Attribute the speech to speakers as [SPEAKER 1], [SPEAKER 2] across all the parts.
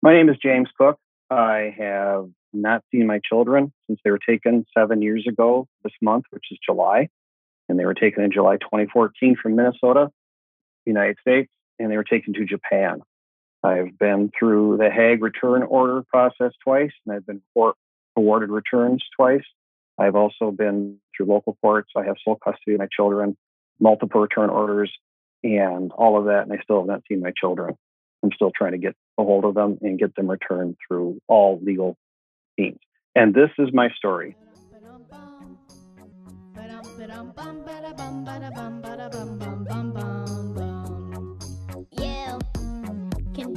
[SPEAKER 1] My name is James Cook. I have not seen my children since they were taken seven years ago this month, which is July. And they were taken in July 2014 from Minnesota, United States, and they were taken to Japan. I've been through the Hague return order process twice, and I've been awarded returns twice. I've also been through local courts. I have sole custody of my children, multiple return orders, and all of that, and I still have not seen my children. I'm still trying to get a hold of them and get them returned through all legal means. And this is my story.
[SPEAKER 2] You can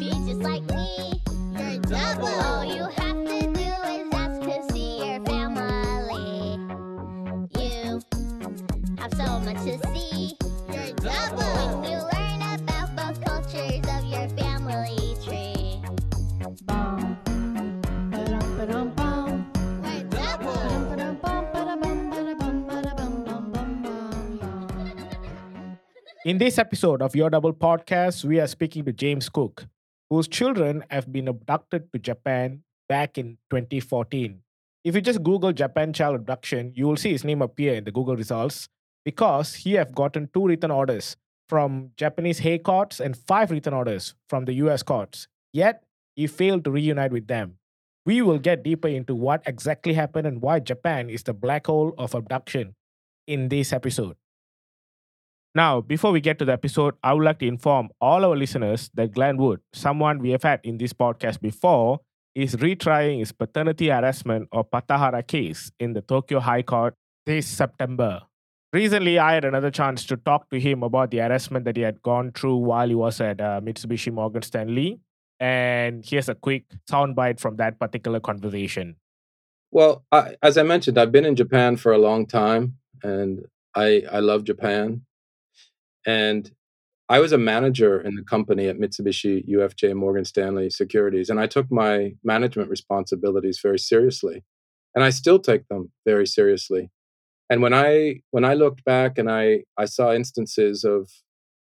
[SPEAKER 3] In this episode of You're Double Podcast, we are speaking to James Cook, whose children have been abducted to Japan back in 2014. If you just Google Japan child abduction, you will see his name appear in the Google results because he have gotten two return orders from Japanese Hague courts and five return orders from the US courts. Yet, he failed to reunite with them. We will get deeper into what exactly happened and why Japan is the black hole of abduction in this episode. Now, before we get to the episode, I would like to inform all our listeners that Glenn Wood, someone we have had in this podcast before, is retrying his paternity harassment or Patahara case in the Tokyo High Court this September. Recently, I had another chance to talk to him about the harassment that he had gone through while he was at uh, Mitsubishi Morgan Stanley. And here's a quick soundbite from that particular conversation.
[SPEAKER 4] Well, I, as I mentioned, I've been in Japan for a long time, and I I love Japan. And I was a manager in the company at Mitsubishi UFJ Morgan Stanley Securities, and I took my management responsibilities very seriously, and I still take them very seriously. And when I when I looked back and I I saw instances of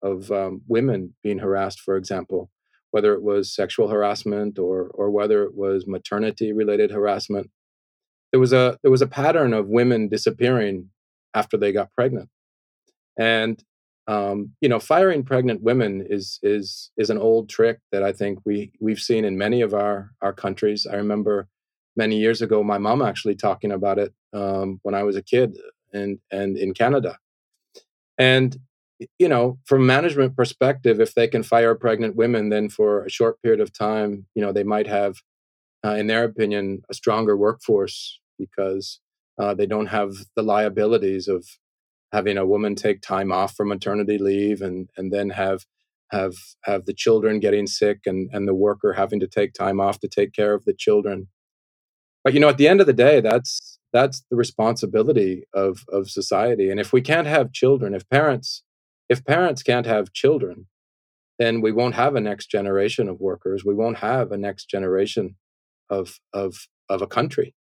[SPEAKER 4] of um, women being harassed, for example, whether it was sexual harassment or or whether it was maternity related harassment, there was a there was a pattern of women disappearing after they got pregnant, and um, you know, firing pregnant women is is is an old trick that I think we we've seen in many of our our countries. I remember many years ago my mom actually talking about it um, when I was a kid and and in Canada. And you know, from management perspective, if they can fire pregnant women, then for a short period of time, you know, they might have, uh, in their opinion, a stronger workforce because uh, they don't have the liabilities of having a woman take time off for maternity leave and and then have have have the children getting sick and and the worker having to take time off to take care of the children. But you know at the end of the day that's that's the responsibility of of society. And if we can't have children if parents if parents can't have children then we won't have a next generation of workers. We won't have a next generation of of of a country.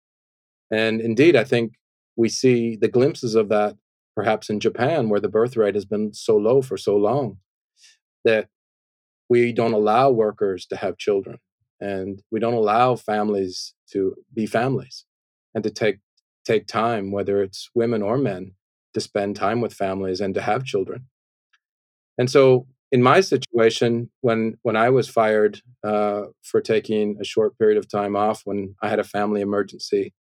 [SPEAKER 4] And indeed i think we see the glimpses of that perhaps in Japan, where the birth rate has been so low for so long, that we don't allow workers to have children and we don't allow families to be families and to take take time whether it's women or men to spend time with families and to have children. And so in my situation when when i was fired uh, for taking a short period of time off when i had a family emergency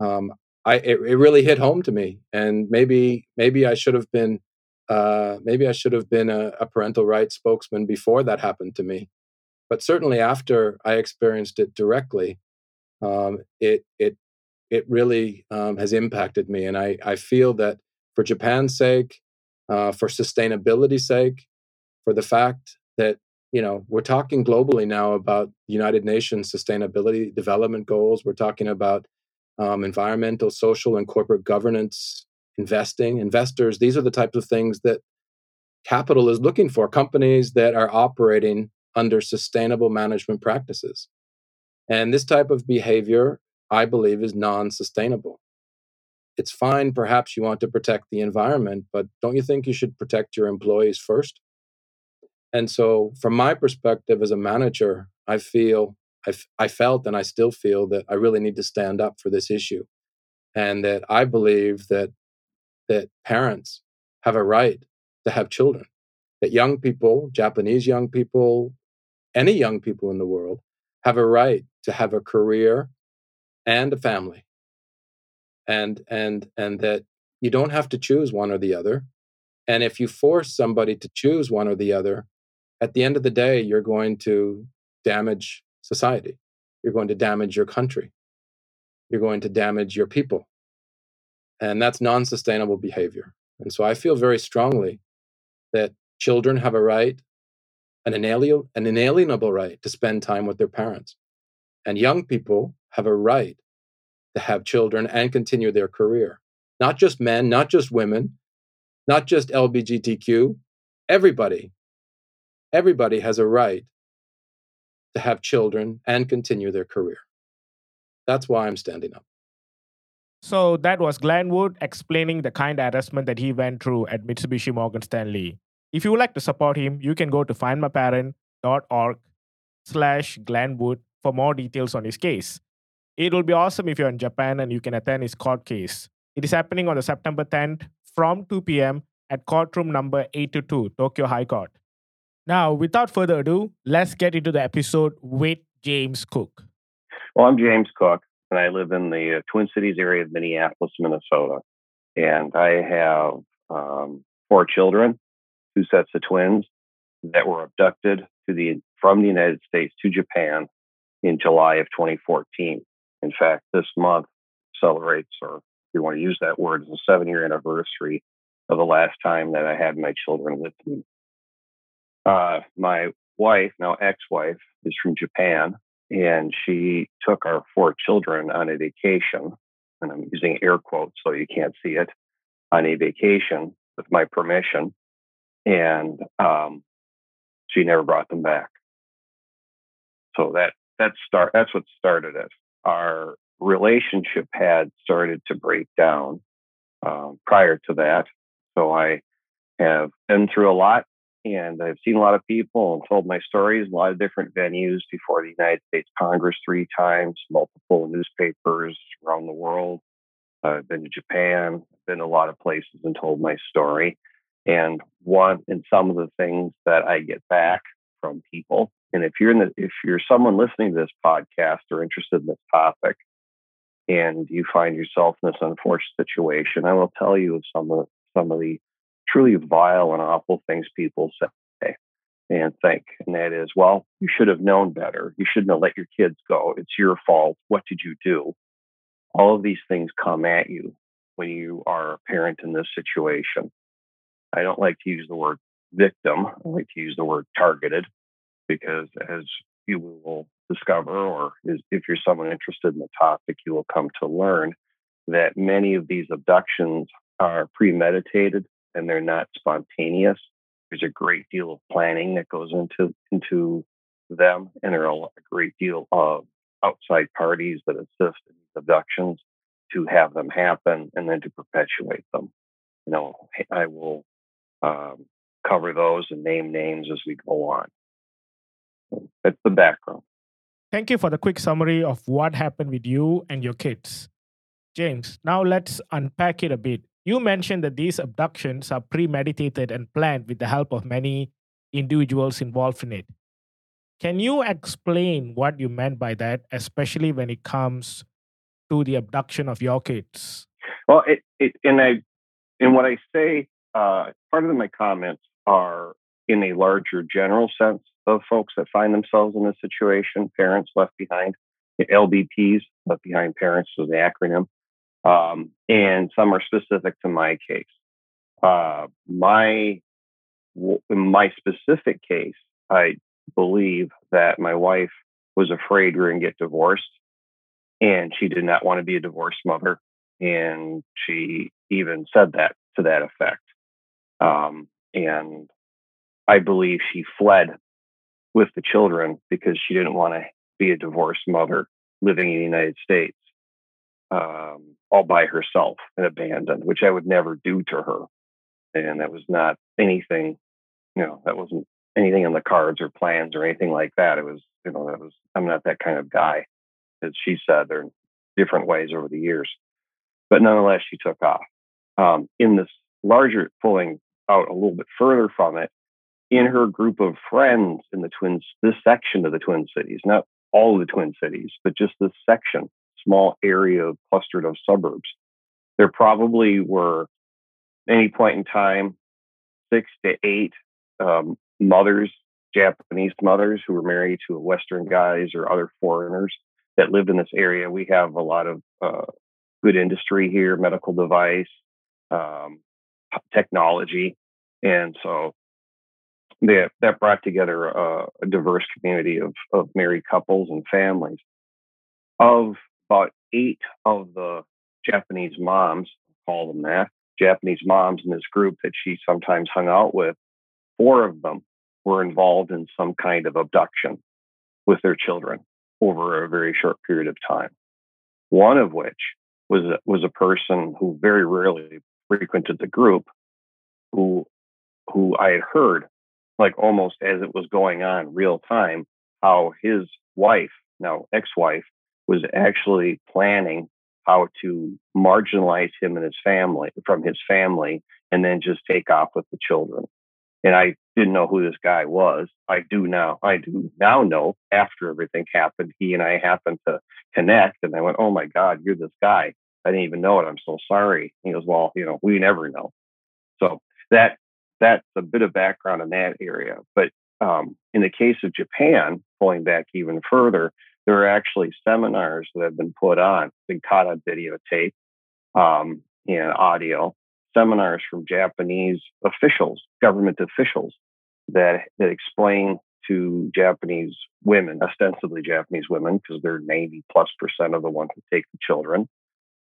[SPEAKER 4] um, I it, it really hit home to me, and maybe maybe I should have been uh, maybe I should have been a, a, parental rights spokesman before that happened to me, but certainly after I experienced it directly, um, it it it really um, has impacted me, and I I feel that for Japan's sake, uh, for sustainability's sake, for the fact that you know we're talking globally now about United Nations Sustainability Development Goals, we're talking about um, environmental, social, and corporate governance, investing, investors. These are the types of things that capital is looking for companies that are operating under sustainable management practices. And this type of behavior, I believe, is non sustainable. It's fine, perhaps you want to protect the environment, but don't you think you should protect your employees first? And so, from my perspective as a manager, I feel, I, I felt, and I still feel that I really need to stand up for this issue. And that I believe that, that parents have a right to have children, that young people, Japanese young people, any young people in the world, have a right to have a career and a family. And, and, and that you don't have to choose one or the other. And if you force somebody to choose one or the other, at the end of the day, you're going to damage society. You're going to damage your country. You're going to damage your people. And that's non sustainable behavior. And so I feel very strongly that children have a right, an, inalienable, an inalienable right to spend time with their parents. And young people have a right to have children and continue their career. Not just men, not just women, not just LBGTQ, everybody everybody has a right to have children and continue their career. That's why I'm standing up.
[SPEAKER 3] So that was Glenn Wood explaining the kind harassment that he went through at Mitsubishi Morgan Stanley. If you would like to support him, you can go to findmyparent.org slash Glenwood for more details on his case. It will be awesome if you're in Japan and you can attend his court case. It is happening on the September 10th from 2 p.m. at courtroom number 822, Tokyo High Court. Now, without further ado, let's get into the episode with James Cook.
[SPEAKER 1] Well, I'm James Cook, and I live in the uh, Twin Cities area of Minneapolis, Minnesota. And I have um, four children, two sets of twins that were abducted to the from the United States to Japan in July of 2014. In fact, this month celebrates, or if you want to use that word, the seven year anniversary of the last time that I had my children with me uh, my wife, now ex-wife, is from Japan, and she took our four children on a vacation, and I'm using air quotes so you can't see it, on a vacation with my permission, and um, she never brought them back. So that that start that's what started it. Our relationship had started to break down um, prior to that. So I have been through a lot and I've seen a lot of people and told my stories, a lot of different venues before the United States Congress three times, multiple newspapers around the world. I've been to Japan, been to a lot of places and told my story. And one and some of the things that I get back from people, and if you're in the if you're someone listening to this podcast or interested in this topic, and you find yourself in this unfortunate situation, I will tell you of some of some of the truly vile and awful things people say and think. And that is, well, you should have known better. You shouldn't have let your kids go. It's your fault. What did you do? All of these things come at you when you are a parent in this situation. I don't like to use the word victim. I like to use the word targeted because as you will discover, or if you're someone interested in the topic, you will come to learn that many of these abductions are premeditated and they're not spontaneous. There's a great deal of planning that goes into into them, and there are a great deal of outside parties that assist in these abductions to have them happen and then to perpetuate them. You know, I will um, cover those and name names as we go on. That's the background.
[SPEAKER 3] Thank you for the quick summary of what happened with you and your kids. James, now let's unpack it a bit. You mentioned that these abductions are premeditated and planned with the help of many individuals involved in it. Can you explain what you meant by that, especially when it comes to the abduction of your kids?
[SPEAKER 1] Well, it, it and I, what I say, uh, part of my comments are in a larger general sense of folks that find themselves in this situation, parents left behind, LBPs, left behind parents is the acronym um, and some are specific to my case. Uh, my in my specific case, I believe that my wife was afraid we were going to get divorced, and she did not want to be a divorced mother, and she even said that to that effect. Um, and I believe she fled with the children because she didn't want to be a divorced mother living in the United States. Um, all by herself and abandoned, which I would never do to her. And that was not anything, you know, that wasn't anything in the cards or plans or anything like that. It was, you know, that was I'm not that kind of guy. As she said, there are different ways over the years, but nonetheless, she took off. Um, in this larger, pulling out a little bit further from it, in her group of friends in the twins, this section of the Twin Cities, not all the Twin Cities, but just this section, small area clustered of suburbs. There probably were any point in time six to eight um, mothers, Japanese mothers who were married to Western guys or other foreigners that lived in this area. We have a lot of uh, good industry here, medical device, um, technology, and so that that brought together a, a diverse community of of married couples and families. Of about eight of the Japanese moms, call them that, Japanese moms in this group that she sometimes hung out with, four of them were involved in some kind of abduction with their children over a very short period of time. One of which was a, was a person who very rarely frequented the group, who who I had heard, like almost as it was going on, real time, how his wife, now ex-wife, was actually planning how to marginalize him and his family from his family and then just take off with the children. And I didn't know who this guy was. I do now. I do now know after everything happened, he and I happened to connect and I went, Oh my God, you're this guy. I didn't even know it. I'm so sorry. He goes, Well, you know, we never know. So that that's a bit of background in that area. But um, in the case of Japan, pulling back even further, there are actually seminars that have been put on, been caught on videotape um, and audio, seminars from Japanese officials, government officials that that explain to Japanese women, ostensibly Japanese women, because they're 90 plus percent of the ones who take the children,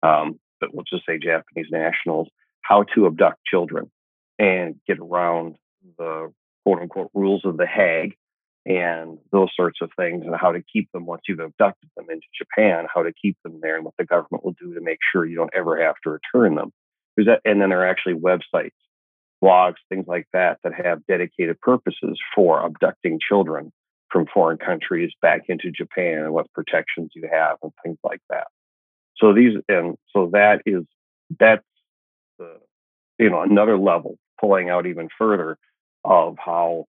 [SPEAKER 1] um, but we'll just say Japanese nationals, how to abduct children and get around the quote unquote rules of the Hague and those sorts of things and how to keep them once you've abducted them into Japan, how to keep them there and what the government will do to make sure you don't ever have to return them. That, and then there are actually websites, blogs, things like that that have dedicated purposes for abducting children from foreign countries back into Japan and what protections you have and things like that. So these and so that is that's the you know another level pulling out even further of how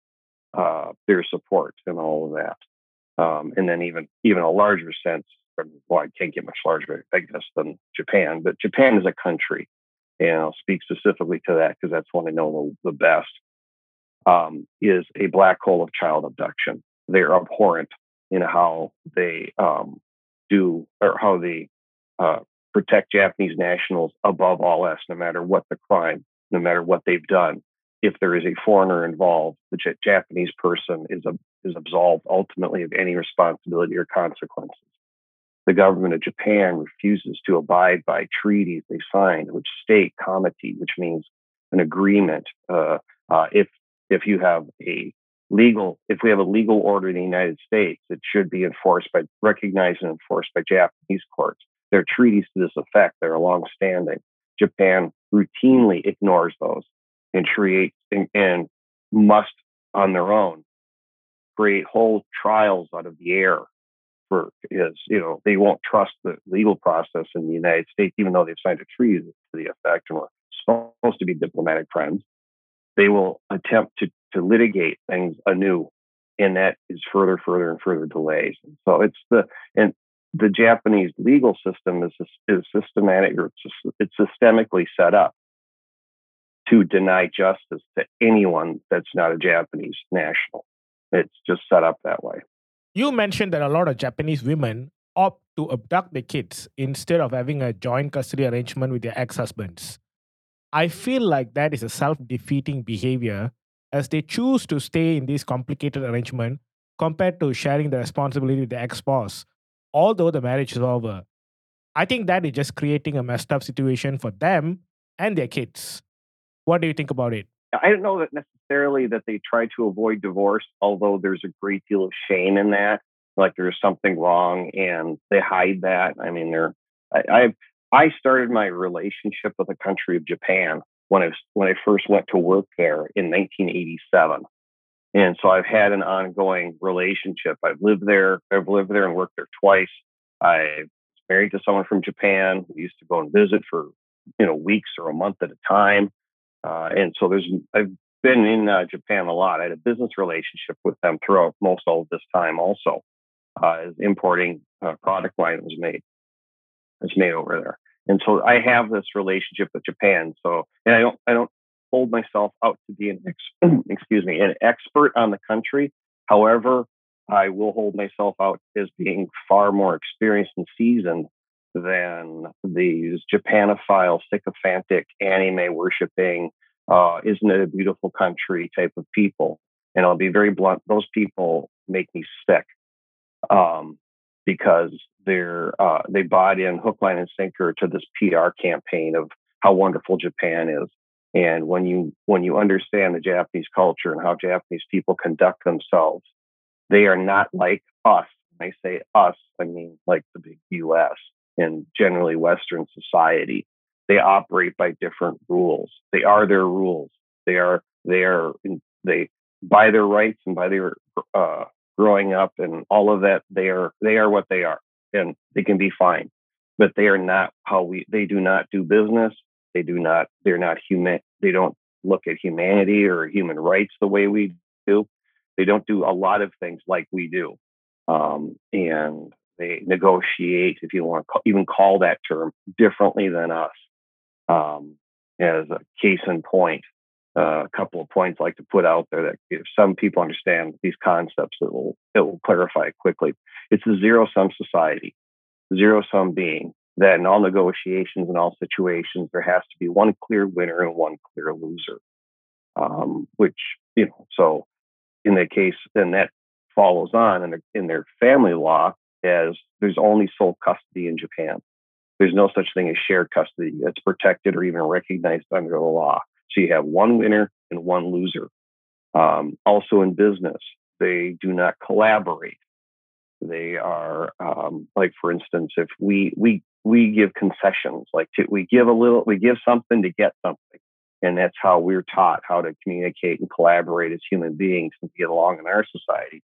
[SPEAKER 1] uh, their support and all of that. Um, and then even even a larger sense, well, I can't get much larger, I guess, than Japan, but Japan is a country, and I'll speak specifically to that because that's one I know the, the best. Um, is a black hole of child abduction. They're abhorrent in how they um, do or how they uh, protect Japanese nationals above all else, no matter what the crime, no matter what they've done if there is a foreigner involved, the Japanese person is, is absolved ultimately of any responsibility or consequences. The government of Japan refuses to abide by treaties they signed, which state comity, which means an agreement. Uh, uh, if if you have a legal, if we have a legal order in the United States, it should be enforced by recognized and enforced by Japanese courts. There are treaties to this effect that are long-standing. Japan routinely ignores those and create and, and must on their own create whole trials out of the air for is you know they won't trust the legal process in the United States even though they've signed a treaty to the effect and we're supposed to be diplomatic friends. They will attempt to to litigate things anew and that is further further and further delays. And so it's the and the Japanese legal system is is systematic or it's, it's systemically set up to deny justice to anyone that's not a Japanese national. It's just set up that way.
[SPEAKER 3] You mentioned that a lot of Japanese women opt to abduct their kids instead of having a joint custody arrangement with their ex husbands. I feel like that is a self defeating behavior as they choose to stay in this complicated arrangement compared to sharing the responsibility with the ex spouse, although the marriage is over. I think that is just creating a messed up situation for them and their kids. What do you think about it?
[SPEAKER 1] I don't know that necessarily that they try to avoid divorce, although there's a great deal of shame in that. Like there's something wrong and they hide that. I mean, they're, I, I, I started my relationship with the country of Japan when I, when I first went to work there in 1987. And so I've had an ongoing relationship. I've lived there, I've lived there and worked there twice. I was married to someone from Japan. We used to go and visit for, you know, weeks or a month at a time. Uh, and so there's, I've been in uh, Japan a lot. I had a business relationship with them throughout most all of this time also, uh, importing uh, product line that was made, was made over there. And so I have this relationship with Japan. So, and I don't, I don't hold myself out to be an ex- excuse me an expert on the country. However, I will hold myself out as being far more experienced and seasoned than these Japanophile, sycophantic, anime worshiping, uh, isn't it a beautiful country type of people. And I'll be very blunt, those people make me sick um, because they're uh, they bought in hook, line, and sinker to this PR campaign of how wonderful Japan is. And when you when you understand the Japanese culture and how Japanese people conduct themselves, they are not like us. When I say us, I mean like the big U.S. and generally Western society. They operate by different rules. They are their rules. They are they are they by their rights and by their uh, growing up and all of that. They are they are what they are, and they can be fine. But they are not how we. They do not do business. They do not, they're not human, they don't look at humanity or human rights the way we do. They don't do a lot of things like we do. Um, and they negotiate, if you want to even call that term, differently than us. Um, as a case in point, uh, a couple of points I like to put out there that if some people understand these concepts, it will it will clarify quickly. It's a zero sum society, zero sum being that in all negotiations and all situations, there has to be one clear winner and one clear loser. Um, which, you know, so in that case, then that follows on in, in their family law as there's only sole custody in Japan. There's no such thing as shared custody that's protected or even recognized under the law. So you have one winner and one loser. Um, also in business, they do not collaborate. They are um, like, for instance, if we we we give concessions, like to, we give a little, we give something to get something, and that's how we're taught how to communicate and collaborate as human beings and get along in our society.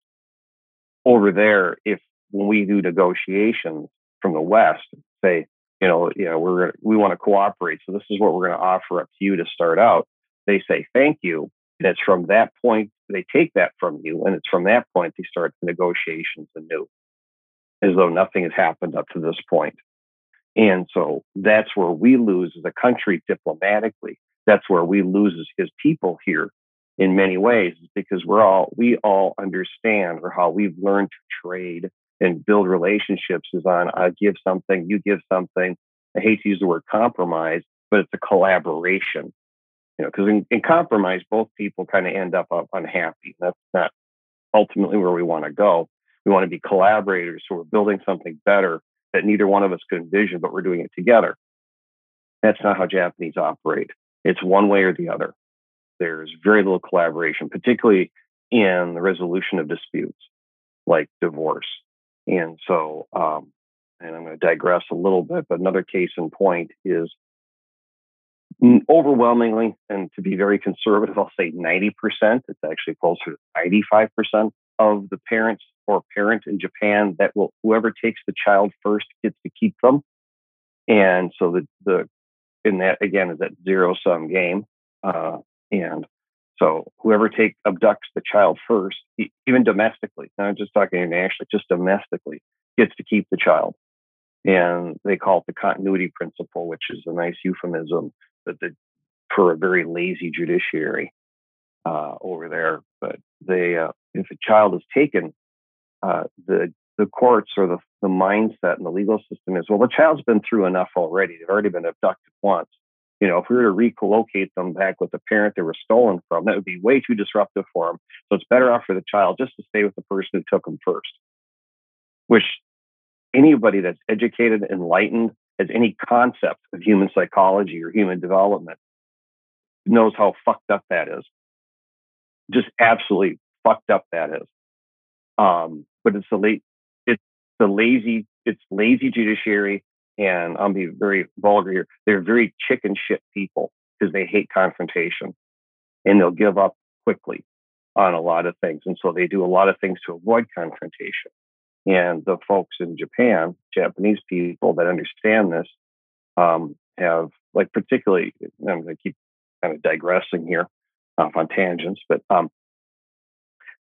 [SPEAKER 1] Over there, if when we do negotiations from the West, say, you know, know, we're we want to cooperate, so this is what we're going to offer up to you to start out. They say thank you, and it's from that point they take that from you, and it's from that point they start the negotiations anew, as though nothing has happened up to this point. And so that's where we lose as a country diplomatically. That's where we lose as people here in many ways, because we're all we all understand or how we've learned to trade and build relationships is on I give something, you give something. I hate to use the word compromise, but it's a collaboration you know, because in, in, compromise, both people kind of end up uh, unhappy. That's not ultimately where we want to go. We want to be collaborators who are building something better that neither one of us could envision, but we're doing it together. That's not how Japanese operate. It's one way or the other. There's very little collaboration, particularly in the resolution of disputes like divorce. And so, um, and I'm going to digress a little bit, but another case in point is overwhelmingly, and to be very conservative, I'll say 90%. It's actually closer to 95% of the parents or parent in Japan that will, whoever takes the child first gets to keep them. And so the, the, in that again is that zero sum game. Uh, and so whoever take abducts the child first, even domestically, not just talking internationally, just domestically, gets to keep the child. And they call it the continuity principle, which is a nice euphemism but the, for a very lazy judiciary uh, over there. But they, uh, if a child is taken, uh, the the courts or the the mindset and the legal system is well, the child's been through enough already. They've already been abducted once. You know, if we were to relocate them back with the parent they were stolen from, that would be way too disruptive for them. So it's better off for the child just to stay with the person who took them first. Which anybody that's educated, enlightened, has any concept of human psychology or human development knows how fucked up that is. Just absolutely fucked up that is. Um, but it's the late, it's the lazy, it's lazy judiciary, and I'll be very vulgar here. They're very chicken shit people because they hate confrontation, and they'll give up quickly. on a lot of things. And so they do a lot of things to avoid confrontation. And the folks in Japan, Japanese people that understand this, um, have like particularly, I'm going to keep kind of digressing here off on tangents, but um,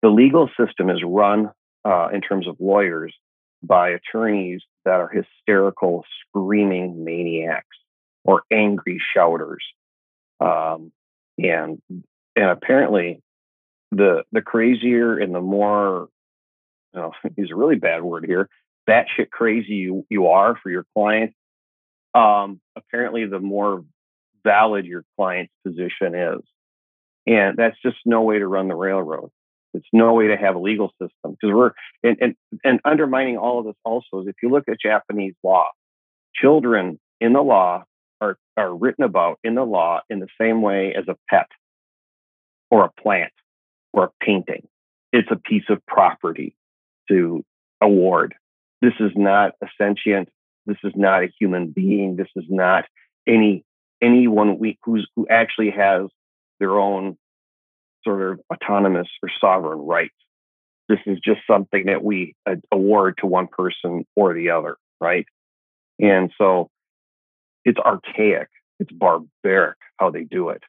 [SPEAKER 1] the legal system is run uh, in terms of lawyers by attorneys that are hysterical, screaming maniacs or angry shouters. Um, and and apparently the the crazier and the more you know, a really bad word here, batshit crazy you, you are for your client, um, apparently the more valid your client's position is. And that's just no way to run the railroad. It's no way to have a legal system because we're and, and and undermining all of this also is if you look at Japanese law, children in the law are are written about in the law in the same way as a pet or a plant or a painting. It's a piece of property to award. This is not a sentient. This is not a human being. This is not any anyone we, who's who actually has their own sort of autonomous or sovereign rights. This is just something that we award to one person or the other, right? And so it's archaic, it's barbaric how they do it,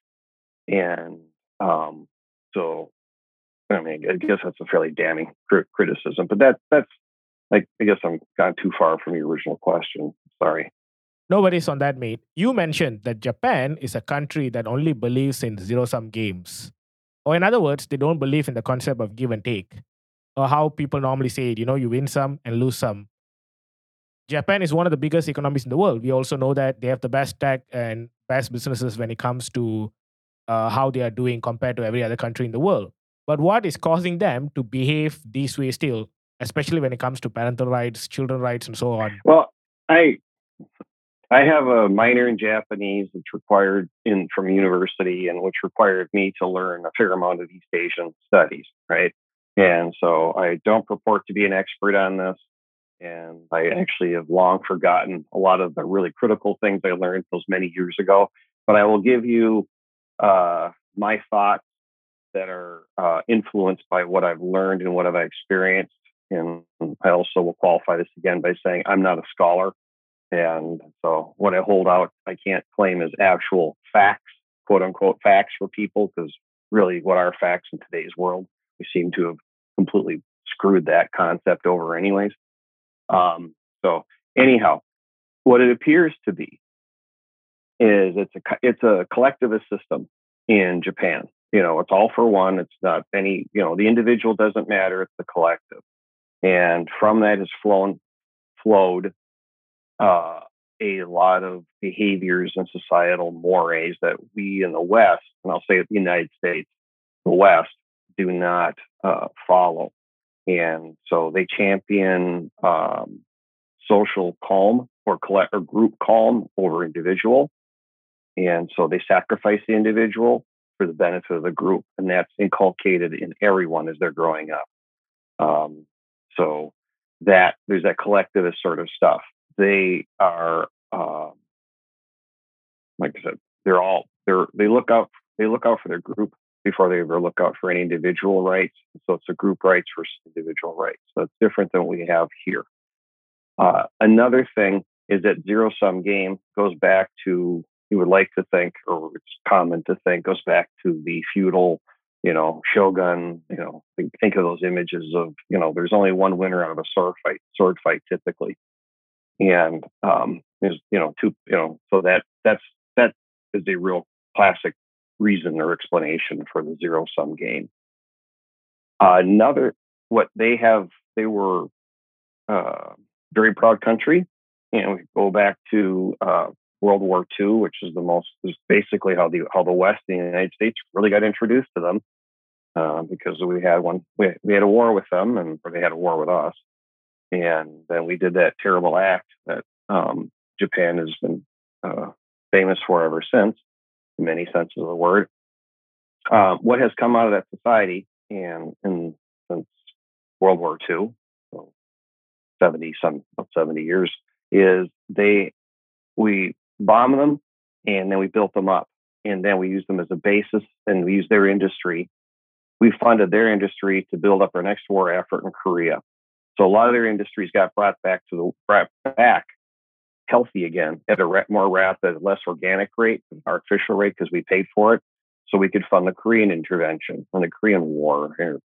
[SPEAKER 1] and um, so I mean, I guess that's a fairly damning criticism, but that that's like I guess I'm gone too far from your original question. Sorry.
[SPEAKER 3] No worries on that, mate. You mentioned that Japan is a country that only believes in zero sum games. Or, in other words, they don't believe in the concept of give and take, or how people normally say it you know, you win some and lose some. Japan is one of the biggest economies in the world. We also know that they have the best tech and best businesses when it comes to uh, how they are doing compared to every other country in the world. But what is causing them to behave this way still, especially when it comes to parental rights, children rights, and so on?
[SPEAKER 1] Well, I I have a minor in Japanese, which required in from university, and which required me to learn a fair amount of East Asian studies, right? And so I don't purport to be an expert on this, and I actually have long forgotten a lot of the really critical things I learned those many years ago. But I will give you uh, my thoughts that are uh, influenced by what I've learned and what I've experienced. And I also will qualify this again by saying I'm not a scholar. And so what I hold out, I can't claim as actual facts, quote unquote facts for people, because really what are facts in today's world? We seem to have completely screwed that concept over, anyways. Um, so, anyhow, what it appears to be is it's a it's a collectivist system in Japan you know it's all for one it's not any you know the individual doesn't matter it's the collective and from that has flown flowed uh, a lot of behaviors and societal mores that we in the west and i'll say the united states the west do not uh, follow and so they champion um, social calm or collect or group calm over individual and so they sacrifice the individual for the benefit of the group, and that's inculcated in everyone as they're growing up. Um, so that there's that collectivist sort of stuff. They are, uh, like I said, they're all they're they look out they look out for their group before they ever look out for any individual rights. So it's a group rights versus individual rights. So it's different than what we have here. Uh, another thing is that zero sum game goes back to you would like to think, or it's common to think, goes back to the feudal, you know, shogun. You know, think, think of those images of, you know, there's only one winner out of a sword fight, sword fight typically, and um, is you know, two, you know, so that that's that is a real classic reason or explanation for the zero sum game. Uh, another, what they have, they were uh, very proud country. And we go back to uh, World War II, which is the most is basically how the how the West, the United States, really got introduced to them uh, because we had one we, we had a war with them and or they had a war with us, and then we did that terrible act that um, Japan has been uh, famous for ever since, in many senses of the word. Uh, what has come out of that society and, and since World War II, so 70 some 70 years, is they we bomb them, and then we built them up. And then we used them as a basis and we used their industry we funded their industry to build up our next war effort in Korea. So a lot of their industries got brought back to the brought back healthy again at a more rapid, less organic rate, artificial rate because we paid for it. So we could fund the Korean intervention and the Korean War or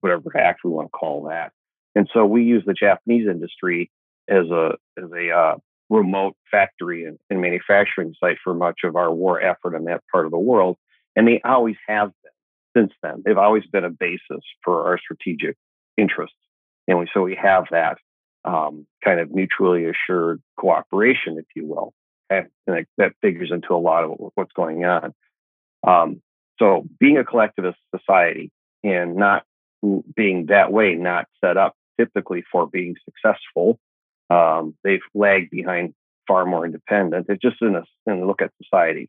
[SPEAKER 1] whatever act we want to call that. And so we use the Japanese industry as a as a uh, remote factory and, and, manufacturing site for much of our war effort in that part of the world. And they always have been since then. They've always been a basis for our strategic interests. And we, so we have that um, kind of mutually assured cooperation, if you will. And, and that figures into a lot of what's going on. Um, so being a collectivist society and not being that way, not set up typically for being successful, um, they've lagged behind far more independent. It's just in a, in a look at society.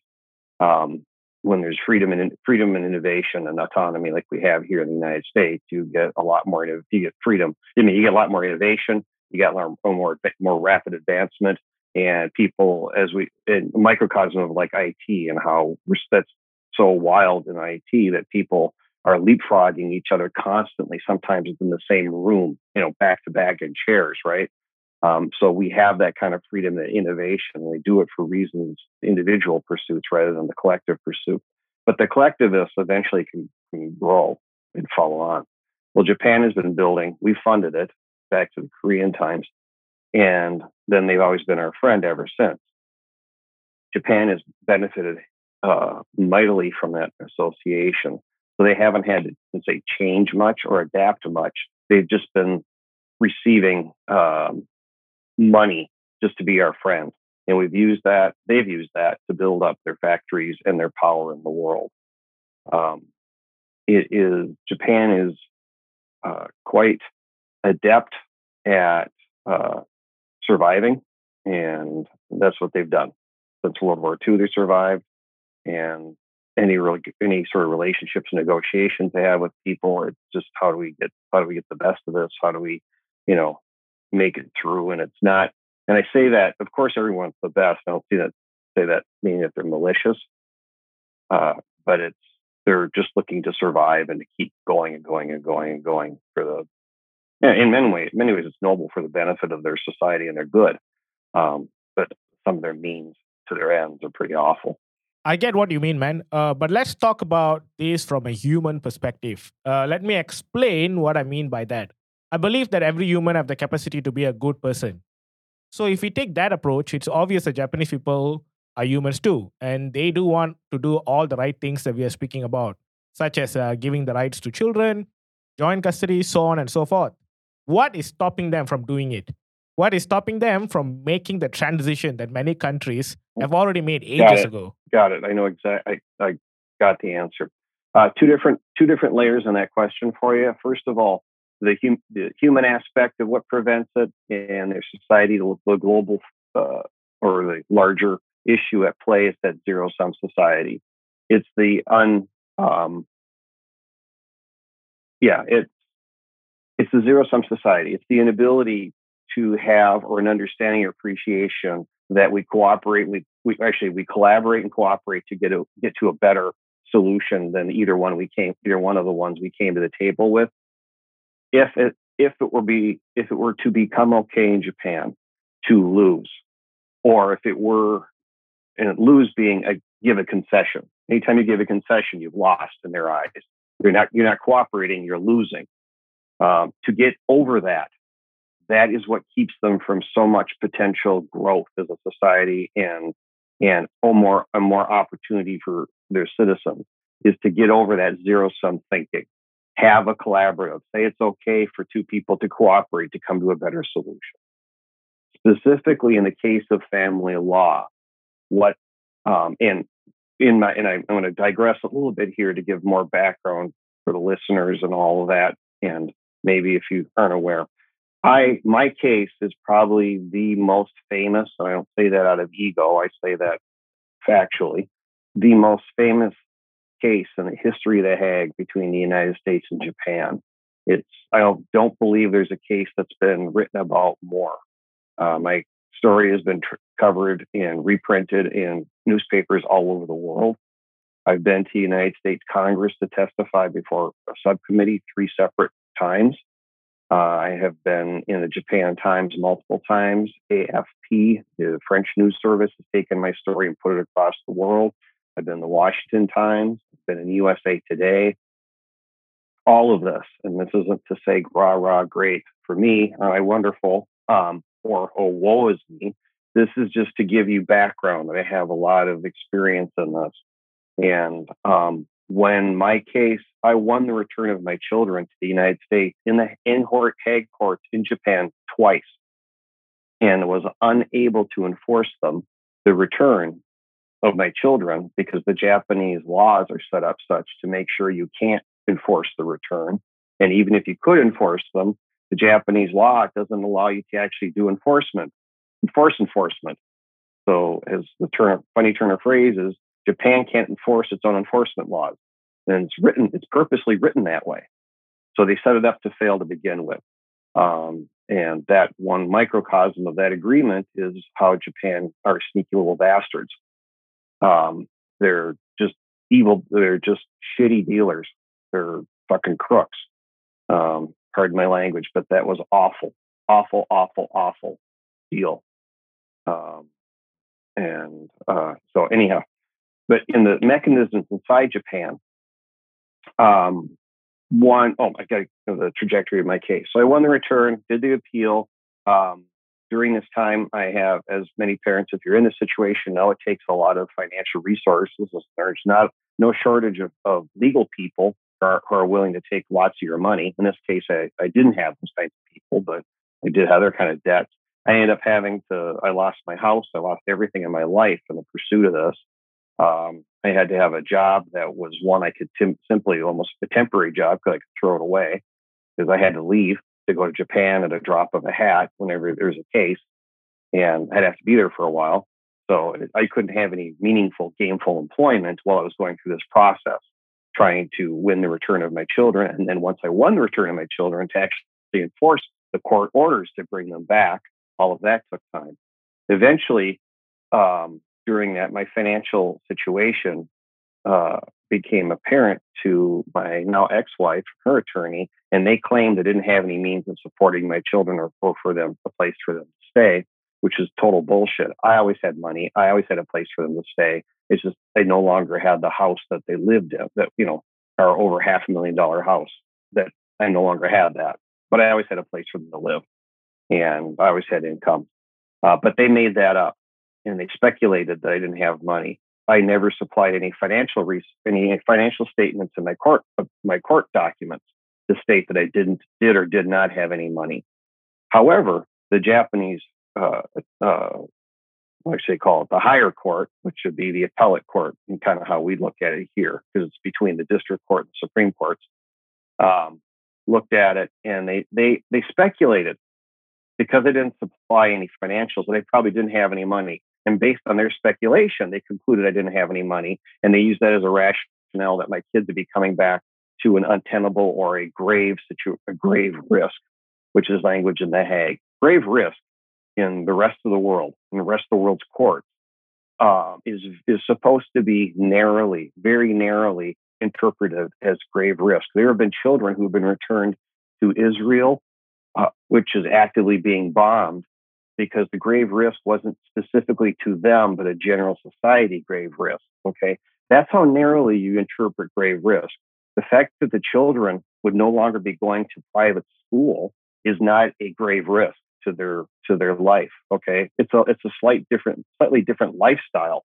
[SPEAKER 1] Um, when there's freedom and freedom and innovation and autonomy like we have here in the United States, you get a lot more. You get freedom. I mean, you get a lot more innovation. You get a lot more more rapid advancement, and people as we in microcosm of like IT and how that's so wild in IT that people are leapfrogging each other constantly, sometimes it's in the same room, you know, back to back in chairs, right? Um, so we have that kind of freedom and innovation. We do it for reasons, individual pursuits rather than the collective pursuit. But the collectivists eventually can, can grow and follow on. Well, Japan has been building, we funded it back to the Korean times. And then they've always been our friend ever since. Japan has benefited uh, mightily from that association. So they haven't had to say change much or adapt much. They've just been receiving um, money just to be our friend. And we've used that, they've used that to build up their factories and their power in the world. Um, it is, Japan is uh, quite adept at uh, surviving, and that's what they've done. Since World War II, they survived, and any really any sort of relationships and negotiations they have with people it's just how do we get how do we get the best of this how do we you know make it through. And it's not, and I say that, of course, everyone's the best. I don't see that say that meaning that they're malicious, uh, but it's they're just looking to survive and to keep going and going and going and going for the. In many ways, many ways, it's noble for the benefit of their society and their good, um, but some of their means to their ends are pretty awful.
[SPEAKER 3] I get what you mean, man. Uh, but let's talk about this from a human perspective. Uh, let me explain what I mean by that. I believe that every human have the capacity to be a good person. So if we take that approach, it's obvious that Japanese people are humans too, and they do want to do all the right things that we are speaking about, such as uh, giving the rights to children, joint custody, so on and so forth. What is stopping them from doing it? What is stopping them from making the transition that many countries have already made ages
[SPEAKER 1] got
[SPEAKER 3] ago?
[SPEAKER 1] Got it. I know exactly. I, I got the answer. Uh, two different two different layers in that question for you. First of all, the, hum, the human aspect of what prevents it and their society, the, the global uh, or the larger issue at play is that zero sum society. It's the un, um, yeah, it's it's the zero sum society. It's the inability to have or an understanding or appreciation that we cooperate. We we actually we collaborate and cooperate to get a, get to a better solution than either one we came either one of the ones we came to the table with if it if it were be if it were to become okay in Japan to lose, or if it were and lose being a give a concession. Anytime you give a concession, you've lost in their eyes. You're not you're not cooperating. You're losing. Um, to get over that, that is what keeps them from so much potential growth as a society and and a more a more opportunity for their citizens is to get over that zero sum thinking have a collaborative. Say it's okay for two people to cooperate to come to a better solution. Specifically, in the case of family law, what um, and in my and I, I'm going to digress a little bit here to give more background for the listeners and all of that, and maybe if you aren't aware, I my case is probably the most famous. And I don't say that out of ego. I say that factually. The most famous case in the history of the Hague between the United States and Japan. It's I don't, believe there's a case that's been written about more. Uh, my story has been tr- covered and reprinted in newspapers all over the world. I've been to the United States Congress to testify before a subcommittee three separate times. Uh, I have been in the Japan Times multiple times. AFP, the French news service, has taken my story and put it across the world. I've been in the Washington Times, I've been in USA Today. All of this, and this isn't to say rah rah great for me, or I wonderful, um, or oh woe is me. This is just to give you background that I have a lot of experience in this. And um, when my case, I won the return of my children to the United States in the in court, Hague courts in Japan twice, and was unable to enforce them, the return of my children, because the Japanese laws are set up such to make sure you can't enforce the return. And even if you could enforce them, the Japanese law doesn't allow you to actually do enforcement, enforce enforcement. So, as the funny turn of phrase is, Japan can't enforce its own enforcement laws. And it's written, it's purposely written that way. So they set it up to fail to begin with. Um, and that one microcosm of that agreement is how Japan are sneaky little bastards. Um, they're just evil, they're just shitty dealers. They're fucking crooks. Um, pardon my language, but that was awful, awful, awful, awful deal. Um, and uh, so, anyhow, but in the mechanisms inside Japan, um, one, oh, I got the trajectory of my case. So I won the return, did the appeal. Um, during this time, I have, as many parents, if you're in this situation, know it takes a lot of financial resources. There's not no shortage of, of legal people who are, who are, willing to take lots of your money. In this case, I, I didn't have those kinds of people, but I did have other kind of debts. I ended up having to, I lost my house. I lost everything in my life in the pursuit of this. Um, I had to have a job that was one I could tim- simply almost a temporary job because I could throw it away because I had to leave to go to Japan at a drop of a hat whenever there's a case, and I'd have to be there for a while. So I couldn't have any meaningful, gainful employment while I was going through this process, trying to win the return of my children. And then once I won the return of my children, to actually enforce the court orders to bring them back, all of that took time. Eventually, um, during that, my financial situation uh, became apparent to my now ex-wife, her attorney, and they claimed they didn't have any means of supporting my children or, or for them a place for them to stay, which is total bullshit. I always had money. I always had a place for them to stay. It's just they no longer had the house that they lived in, that you know, our over half a million dollar house. That I no longer had that, but I always had a place for them to live, and I always had income. Uh, but they made that up and they speculated that I didn't have money. I never supplied any financial any financial statements in my court uh, my court documents to state that I didn't did or did not have any money. However, the Japanese uh, uh, what should I call it the higher court, which should be the appellate court, and kind of how we look at it here, because it's between the district court and Supreme Courts. Um, looked at it and they they they speculated because they didn't supply any financials, they probably didn't have any money. And based on their speculation, they concluded I didn't have any money. And they used that as a rationale that my kids would be coming back to an untenable or a grave situ- a grave risk, which is language in the Hague. Grave risk in the rest of the world, in the rest of the world's courts, uh, is is supposed to be narrowly, very narrowly interpreted as grave risk. There have been children who have been returned to Israel, uh, which is actively being bombed, because the grave risk wasn't specifically to them, but a general society grave risk. Okay. That's how narrowly you interpret grave risk. The fact that the children would no longer be going to private school is not a grave risk to their to their life. Okay. It's a it's a slight different, slightly different lifestyle,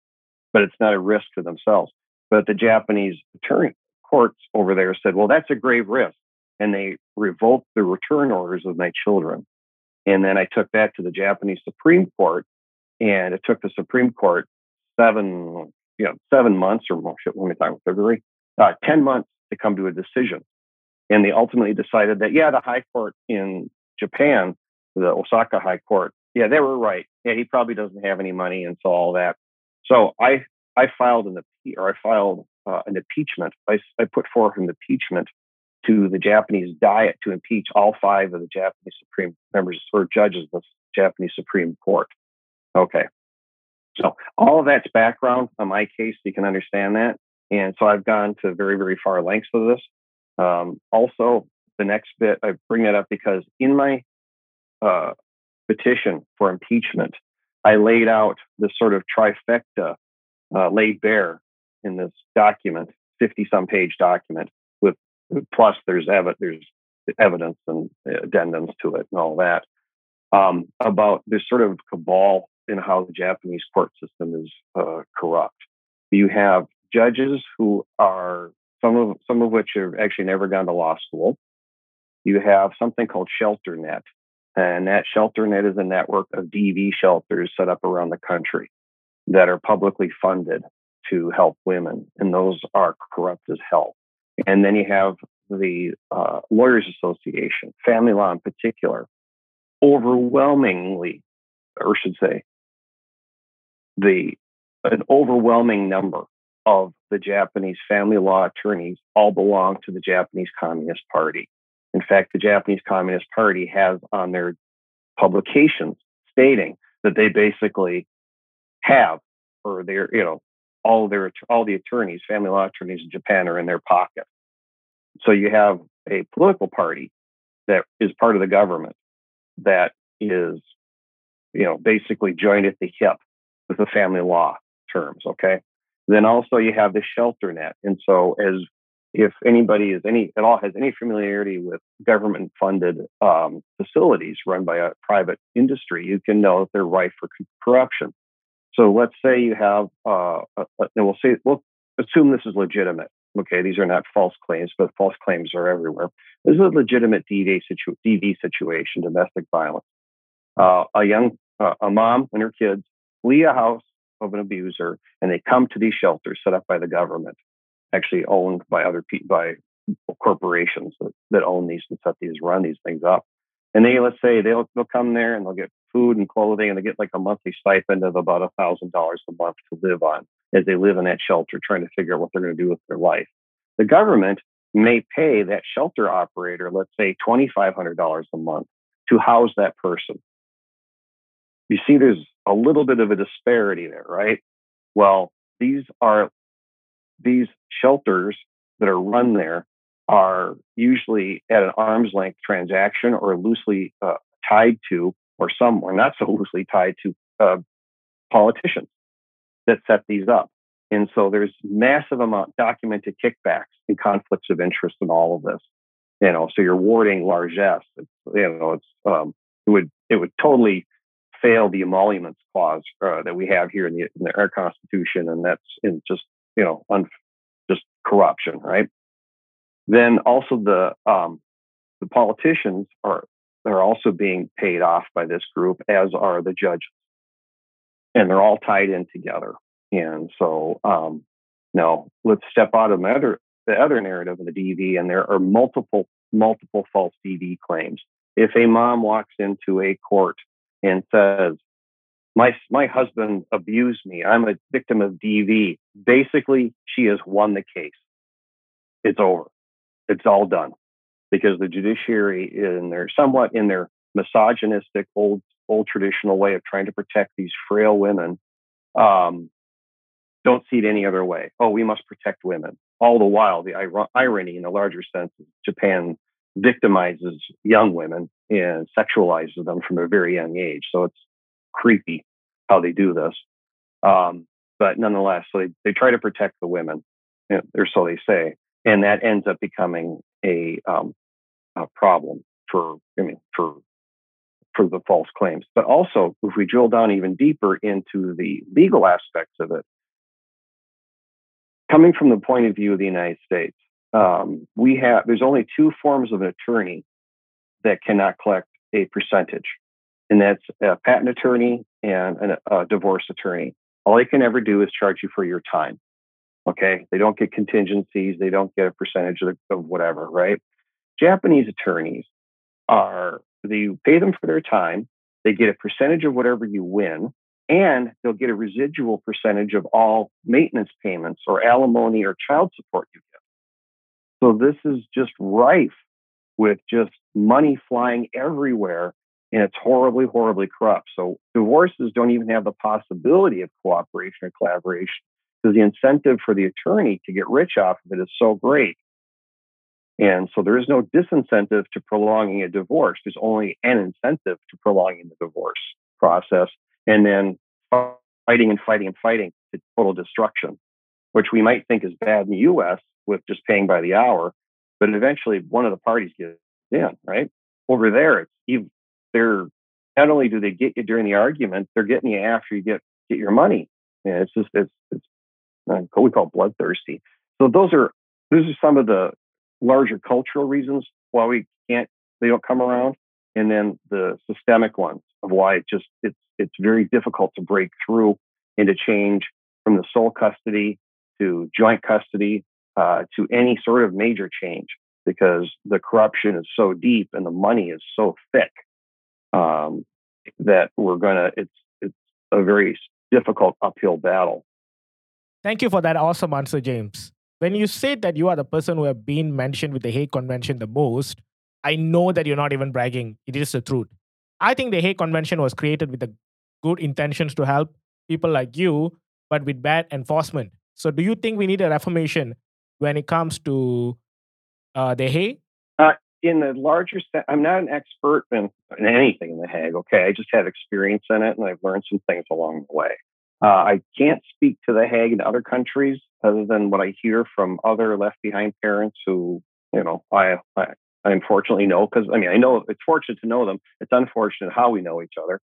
[SPEAKER 1] but it's not a risk to themselves. But the Japanese attorney courts over there said, well, that's a grave risk. And they revoked the return orders of my children. And then I took that to the Japanese Supreme Court, and it took the Supreme Court seven, you know, seven months or more. Shit, when we talking February, uh, ten months to come to a decision. And they ultimately decided that yeah, the High Court in Japan, the Osaka High Court, yeah, they were right. Yeah, he probably doesn't have any money, and so all that. So I I filed an or I filed uh, an impeachment. I, I put forth an impeachment to the Japanese Diet to impeach all five of the Japanese Supreme members or judges of the Japanese Supreme Court. Okay. So all of that's background on my case. You can understand that. And so I've gone to very, very far lengths with this. Um, also, the next bit, I bring that up because in my uh, petition for impeachment, I laid out this sort of trifecta uh, laid bare in this document, 50 some page document plus there's ev- there's evidence and addendums to it and all that um, about this sort of cabal in how the Japanese court system is uh, corrupt. You have judges who are some of some of which have actually never gone to law school. You have something called ShelterNet, and that ShelterNet is a network of DV shelters set up around the country that are publicly funded to help women, and those are corrupt as hell. And then you have the uh, Lawyers Association, family law in particular, overwhelmingly, or should say, the an overwhelming number of the Japanese family law attorneys all belong to the Japanese Communist Party. In fact, the Japanese Communist Party has on their publications stating that they basically have, or they're, you know, all their all the attorneys, family law attorneys in Japan are in their pocket. So you have a political party that is part of the government that is, you know, basically joined at the hip with the family law terms. Okay. Then also you have the shelter net, And so as if anybody is any at all has any familiarity with government funded um, facilities run by a private industry, you can know that they're rife for corruption. So let's say you have, uh, and we'll say, we'll assume this is legitimate. Okay, these are not false claims, but false claims are everywhere. This is a legitimate DV, situ- DV situation, domestic violence. Uh, a young, uh, a mom and her kids flee a house of an abuser, and they come to these shelters set up by the government, actually owned by other people, by corporations that, that own these and set these, run these things up. And they, let's say, they'll they'll come there and they'll get food and clothing, and they get like a monthly stipend of about a thousand dollars a month to live on as they live in that shelter, trying to figure out what they're going to do with their life. The government may pay that shelter operator, let's say $2,500 a month to house that person. You see, there's a little bit of a disparity there, right? Well, these are these shelters that are run there are usually at an arm's length transaction or loosely uh, tied to, or some or not so loosely tied to uh, politicians that set these up. And so there's massive amount documented kickbacks and conflicts of interest in all of this. You know, so you're warding largesse. It's, you know, it's um, it would it would totally fail the emoluments clause uh, that we have here in, the, in the, our Constitution, and that's in just you know un, just corruption, right? Then also the um, the politicians are are also being paid off by this group, as are the judges and they're all tied in together. And so, um, now let's step out of the other, the other narrative of the DV, and there are multiple, multiple false DV claims. If a mom walks into a court and says, my, my husband abused me, I'm a victim of DV, basically, she has won the case. It's over. It's all done because the judiciary, in their somewhat in their misogynistic old old traditional way of trying to protect these frail women um, don't see it any other way. Oh, we must protect women. All the while, the ir- irony in a larger sense is Japan victimizes young women and sexualizes them from a very young age. So it's creepy how they do this. Um, but nonetheless, so they, they try to protect the women, or so they say. And that ends up becoming a, um, a problem for, I mean, for for the false claims. But also, if we drill down even deeper into the legal aspects of it, coming from the point of view of the United States, um, we have there's only two forms of an attorney that cannot collect a percentage, and that's a patent attorney and a divorce attorney. All they can ever do is charge you for your time. Okay, they don't get contingencies, they don't get a percentage of, of whatever, right? Japanese attorneys are you pay them for their time, they get a percentage of whatever you win, and they'll get a residual percentage of all maintenance payments or alimony or child support you get. So this is just rife with just money flying everywhere and it's horribly, horribly corrupt. So divorces don't even have the possibility of cooperation or collaboration because the incentive for the attorney to get rich off of it is so great. And so there is no disincentive to prolonging a divorce. There's only an incentive to prolonging the divorce process and then fighting and fighting and fighting to total destruction, which we might think is bad in the US with just paying by the hour. But eventually one of the parties gets in, right? Over there, it's even, they're not only do they get you during the argument, they're getting you after you get get your money. Yeah, it's just it's it's what we call bloodthirsty. So those are those are some of the larger cultural reasons why we can't they don't come around, and then the systemic ones of why it just it's it's very difficult to break through and to change from the sole custody to joint custody uh, to any sort of major change because the corruption is so deep and the money is so thick um, that we're gonna it's it's a very difficult uphill battle.
[SPEAKER 3] Thank you for that awesome answer, James. When you say that you are the person who have been mentioned with the Hague Convention the most, I know that you're not even bragging. It is the truth. I think the Hague Convention was created with the good intentions to help people like you, but with bad enforcement. So, do you think we need a reformation when it comes to uh, the Hague?
[SPEAKER 1] Uh, in the larger sense, I'm not an expert in, in anything in the Hague. Okay, I just have experience in it, and I've learned some things along the way. Uh, I can't speak to the Hague in other countries other than what I hear from other left behind parents who, you know, I, I, I unfortunately know because I mean I know it's fortunate to know them. It's unfortunate how we know each other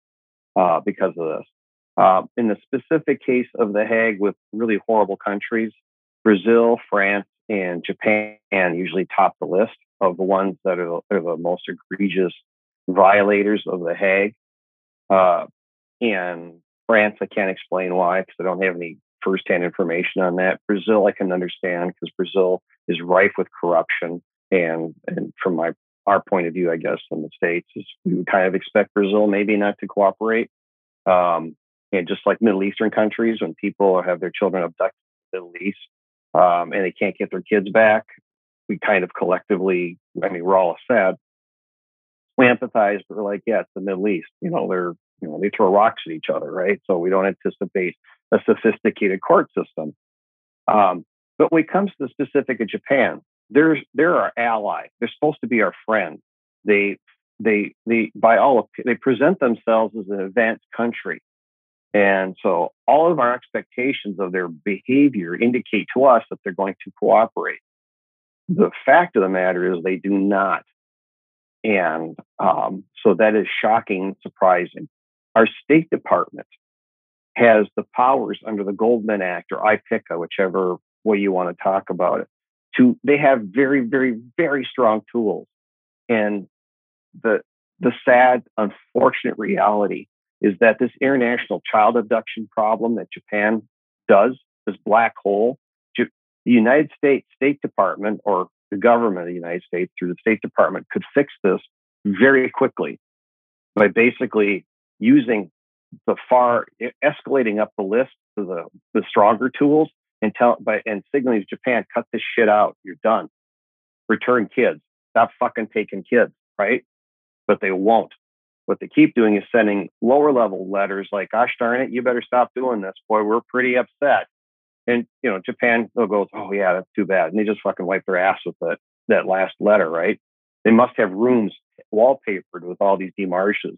[SPEAKER 1] uh, because of this. Uh, in the specific case of the Hague with really horrible countries, Brazil, France, and Japan usually top the list of the ones that are, are the most egregious violators of the Hague. Uh, and France, I can't explain why because I don't have any firsthand information on that. Brazil, I can understand because Brazil is rife with corruption, and and from my our point of view, I guess in the states, is we would kind of expect Brazil maybe not to cooperate. Um, and just like Middle Eastern countries, when people have their children abducted in the Middle East um, and they can't get their kids back, we kind of collectively, I mean, we're all sad. We empathize, but we're like, yeah, it's the Middle East. You know, they're, you know, they throw rocks at each other, right? So we don't anticipate a sophisticated court system. Um, but when it comes to the specific of Japan, they're they're our ally. They're supposed to be our friend. They they they by all they present themselves as an advanced country. And so all of our expectations of their behavior indicate to us that they're going to cooperate. The fact of the matter is they do not. And um, so that is shocking, surprising. Our State Department has the powers under the Goldman Act or IPICA, whichever way you want to talk about it. To they have very, very, very strong tools. And the the sad, unfortunate reality is that this international child abduction problem that Japan does, this black hole, the United States State Department or the government of the United States through the State Department could fix this very quickly by basically using the far escalating up the list to the, the stronger tools and tell by and signaling to Japan, cut this shit out. You're done. Return kids. Stop fucking taking kids, right? But they won't. What they keep doing is sending lower level letters like, gosh darn it, you better stop doing this. Boy, we're pretty upset. And you know, Japan they'll go, Oh yeah, that's too bad. And they just fucking wipe their ass with it, that last letter, right? They must have rooms wallpapered with all these demarches.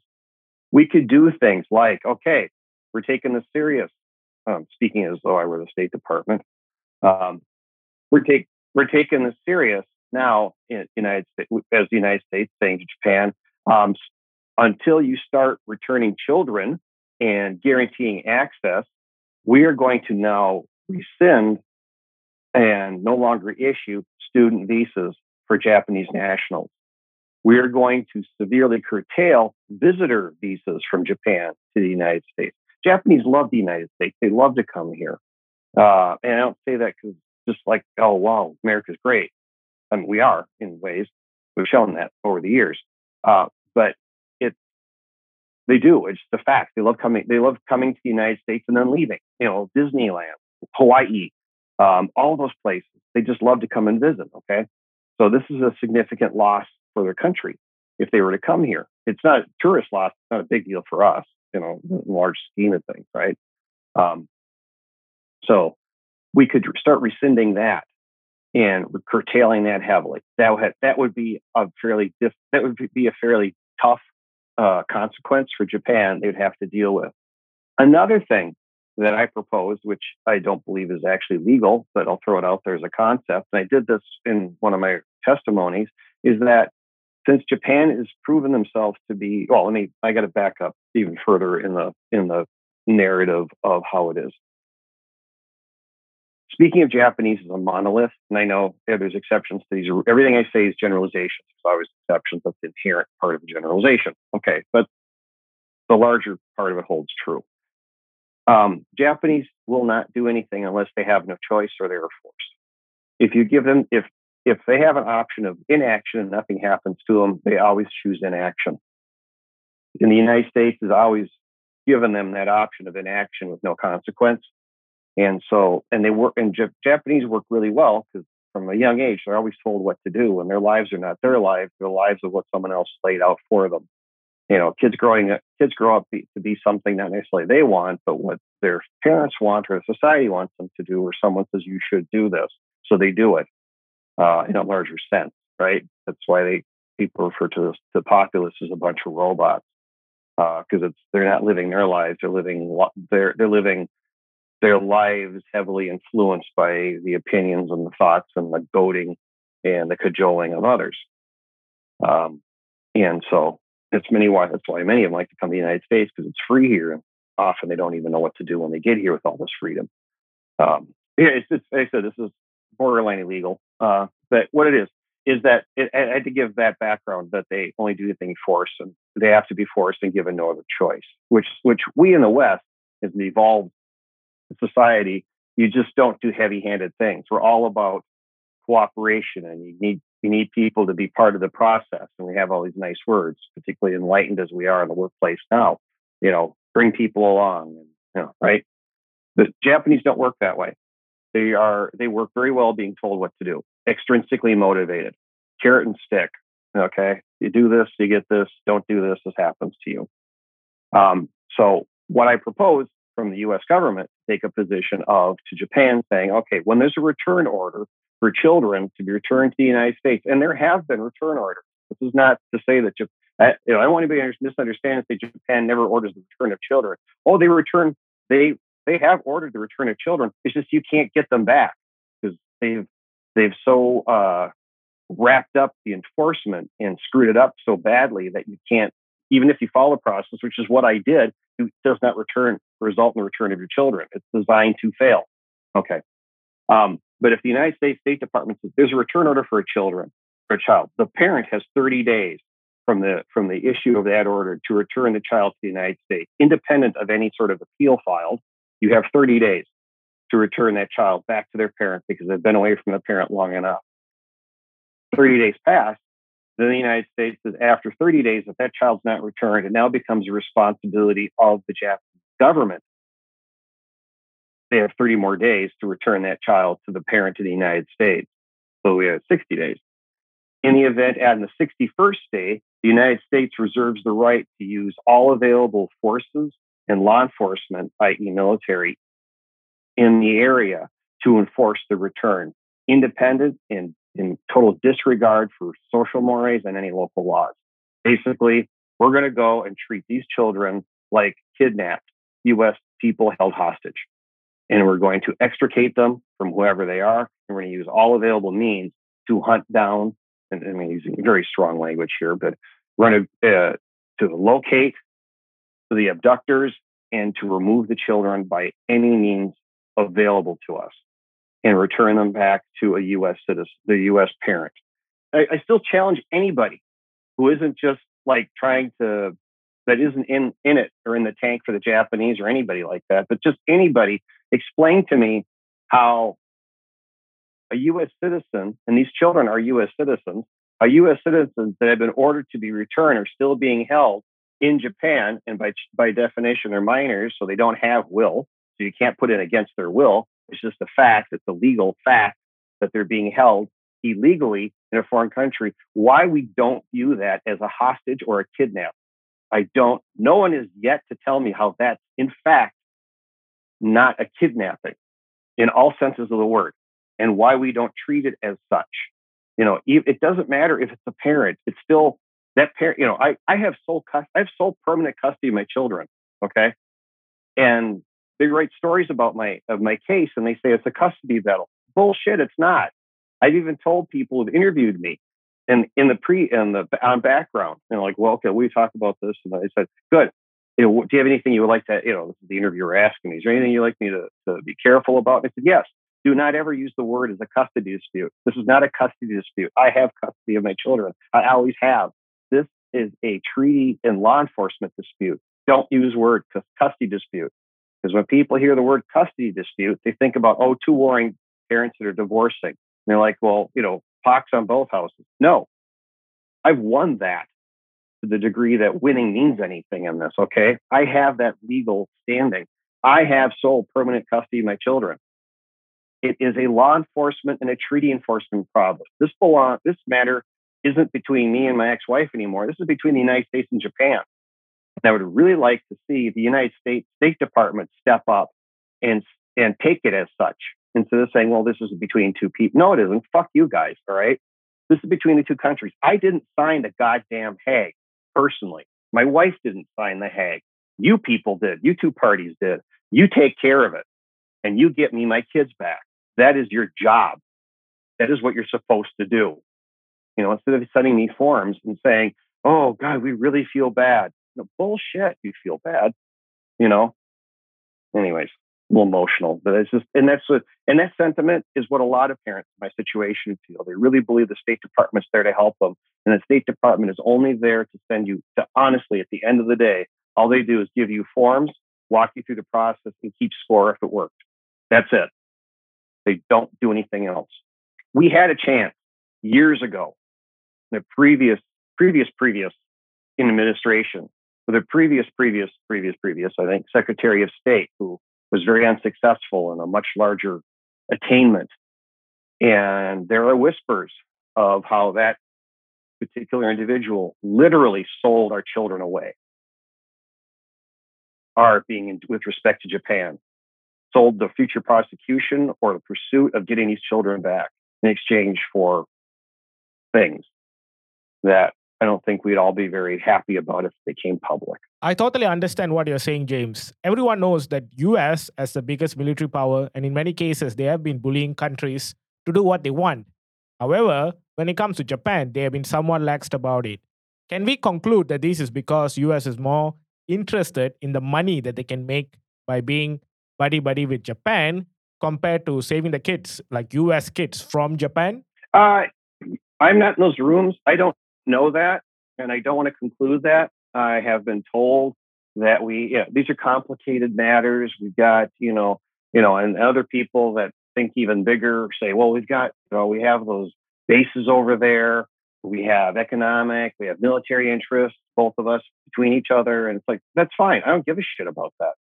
[SPEAKER 1] We could do things like, okay, we're taking this serious. Um, speaking as though I were the State Department, um, we're take we're taking this serious now in United States as the United States saying to Japan, um, until you start returning children and guaranteeing access, we are going to now rescind and no longer issue student visas for Japanese nationals. We are going to severely curtail visitor visas from Japan to the United States. Japanese love the United States. They love to come here. Uh, and I don't say that because just like, oh, wow, America's great. I mean, we are in ways. We've shown that over the years. Uh, but it's, they do. It's the fact. They love coming. They love coming to the United States and then leaving. You know, Disneyland, Hawaii, um, all those places. They just love to come and visit. Okay. So this is a significant loss for their country if they were to come here. It's not tourist loss. It's not a big deal for us, you know, large scheme of things, right? Um, so we could start rescinding that and curtailing that heavily. That would that would be a fairly diff, that would be a fairly tough uh, consequence for Japan. They would have to deal with. Another thing that I proposed, which I don't believe is actually legal, but I'll throw it out there as a concept. And I did this in one of my testimonies, is that since Japan has proven themselves to be well, let me I got to back up even further in the in the narrative of how it is. Speaking of Japanese as a monolith, and I know yeah, there's exceptions to these. Everything I say is generalizations. There's always exceptions. That's the inherent part of a generalization. Okay, but the larger part of it holds true. Um, Japanese will not do anything unless they have no choice or they are forced. If you give them, if if they have an option of inaction and nothing happens to them, they always choose inaction. In the United States, has always given them that option of inaction with no consequence. And so, and they work, and J- Japanese work really well because from a young age, they're always told what to do, and their lives are not their lives; they're the lives of what someone else laid out for them you know, kids growing up, kids grow up be, to be something not necessarily they want, but what their parents want or society wants them to do, or someone says you should do this, so they do it uh, in a larger sense, right? That's why they people refer to this, the populace as a bunch of robots because uh, it's they're not living their lives; they're living they're they're living their lives heavily influenced by the opinions and the thoughts and the goading and the cajoling of others. Um, and so that's many why that's why many of them like to come to the United States because it's free here, and often they don't even know what to do when they get here with all this freedom. Um, yeah, it's just like I said this is borderline illegal. Uh, but what it is is that it, I had to give that background that they only do things forced and they have to be forced and given no other choice. Which which we in the West as an evolved society, you just don't do heavy-handed things. We're all about cooperation, and you need we need people to be part of the process. And we have all these nice words, particularly enlightened as we are in the workplace now. You know, bring people along, and, you know, right? The Japanese don't work that way. They are they work very well being told what to do, extrinsically motivated, carrot and stick. Okay, you do this, you get this. Don't do this, this happens to you. Um, so what I propose from the U.S. government take a position of to Japan saying, okay, when there's a return order, for children to be returned to the United States. And there have been return orders. This is not to say that Japan, I, you know, I don't want anybody to misunderstand and say Japan never orders the return of children. Oh, they return, they they have ordered the return of children. It's just you can't get them back because they've they've so uh, wrapped up the enforcement and screwed it up so badly that you can't, even if you follow the process, which is what I did, it does not return result in the return of your children. It's designed to fail. Okay. Um, but if the United States State Department says there's a return order for a children for a child, the parent has 30 days from the from the issue of that order to return the child to the United States, independent of any sort of appeal filed. You have 30 days to return that child back to their parent because they've been away from the parent long enough. 30 days pass, then the United States says after 30 days, if that child's not returned, it now becomes a responsibility of the Japanese government they have 30 more days to return that child to the parent to the United States. So we have 60 days. In the event, at the 61st day, the United States reserves the right to use all available forces and law enforcement, i.e., military, in the area to enforce the return, independent and in total disregard for social mores and any local laws. Basically, we're going to go and treat these children like kidnapped U.S. people held hostage and we're going to extricate them from whoever they are. And we're going to use all available means to hunt down, and I mean, using very strong language here, but we're going to, uh, to locate the abductors and to remove the children by any means available to us and return them back to a U.S. citizen, the U.S. parent. I, I still challenge anybody who isn't just like trying to that isn't in in it or in the tank for the Japanese or anybody like that, but just anybody explain to me how a U.S. citizen, and these children are U.S. citizens, a U.S. citizens that have been ordered to be returned are still being held in Japan, and by by definition, they're minors, so they don't have will, so you can't put it against their will. It's just a fact. It's a legal fact that they're being held illegally in a foreign country. Why we don't view that as a hostage or a kidnap? I don't. No one is yet to tell me how that's in fact not a kidnapping. in all senses of the word and why we don't treat it as such. You know, it doesn't matter if it's a parent, it's still that parent, you know, I, I have sole I have sole permanent custody of my children. Okay. And they write stories about my of my case and they say it's a custody battle. Bullshit, it's not. I've even told people who've interviewed me and in the pre in the on background, and like, well, okay, we talk about this, and I said, good. You know, do you have anything you would like to, you know, this is the interviewer asking me, is there anything you'd like me to, to be careful about? And I said, yes. Do not ever use the word as a custody dispute. This is not a custody dispute. I have custody of my children. I always have. Is a treaty and law enforcement dispute. Don't use word custody dispute. Because when people hear the word custody dispute, they think about, oh, two warring parents that are divorcing. And they're like, well, you know, pox on both houses. No, I've won that to the degree that winning means anything in this. Okay. I have that legal standing. I have sole permanent custody of my children. It is a law enforcement and a treaty enforcement problem. This belong, this matter isn't between me and my ex-wife anymore. This is between the United States and Japan. And I would really like to see the United States State Department step up and and take it as such instead of saying, well, this is between two people. No, it isn't. Fuck you guys. All right. This is between the two countries. I didn't sign the goddamn Hague personally. My wife didn't sign the Hague. You people did. You two parties did. You take care of it and you get me my kids back. That is your job. That is what you're supposed to do. You know, instead of sending me forms and saying, oh, God, we really feel bad. No, bullshit. You feel bad. You know? Anyways a little emotional, but it's just, and that's what, and that sentiment is what a lot of parents in my situation feel. They really believe the State Department's there to help them, and the State Department is only there to send you to. Honestly, at the end of the day, all they do is give you forms, walk you through the process, and keep score if it worked. That's it. They don't do anything else. We had a chance years ago, the previous, previous, previous in administration, with the previous, previous, previous, previous, I think, Secretary of State, who was very unsuccessful in a much larger attainment. And there are whispers of how that particular individual literally sold our children away. Are being in, with respect to Japan, sold the future prosecution or the pursuit of getting these children back in exchange for things that I don't think we'd all be very happy about if they came public.
[SPEAKER 3] I totally understand what you're saying, James. Everyone knows that US as the biggest military power, and in many cases, they have been bullying countries to do what they want. However, when it comes to Japan, they have been somewhat laxed about it. Can we conclude that this is because US is more interested in the money that they can make by being buddy buddy with Japan compared to saving the kids, like US kids from Japan?
[SPEAKER 1] Uh, I'm not in those rooms. I don't know that, and I don't want to conclude that. I have been told that we, know, these are complicated matters. We've got, you know, you know, and other people that think even bigger say, well, we've got, you know, we have those bases over there. We have economic, we have military interests, both of us between each other. And it's like, that's fine. I don't give a shit about that.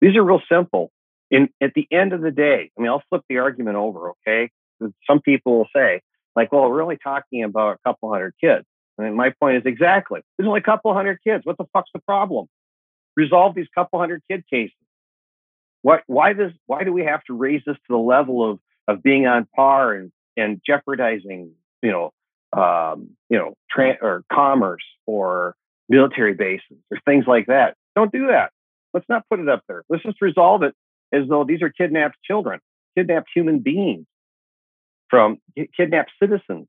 [SPEAKER 1] These are real simple. In at the end of the day, I mean, I'll flip the argument over, okay? Some people will say, like, well, we're only talking about a couple hundred kids. I And my point is exactly, there's only a couple hundred kids. What the fuck's the problem? Resolve these couple hundred kid cases. What, why does, why do we have to raise this to the level of, of being on par and, and jeopardizing, you know, um, you know, tra- or commerce or military bases or things like that? Don't do that. Let's not put it up there. Let's just resolve it as though these are kidnapped children, kidnapped human beings from kidnapped citizens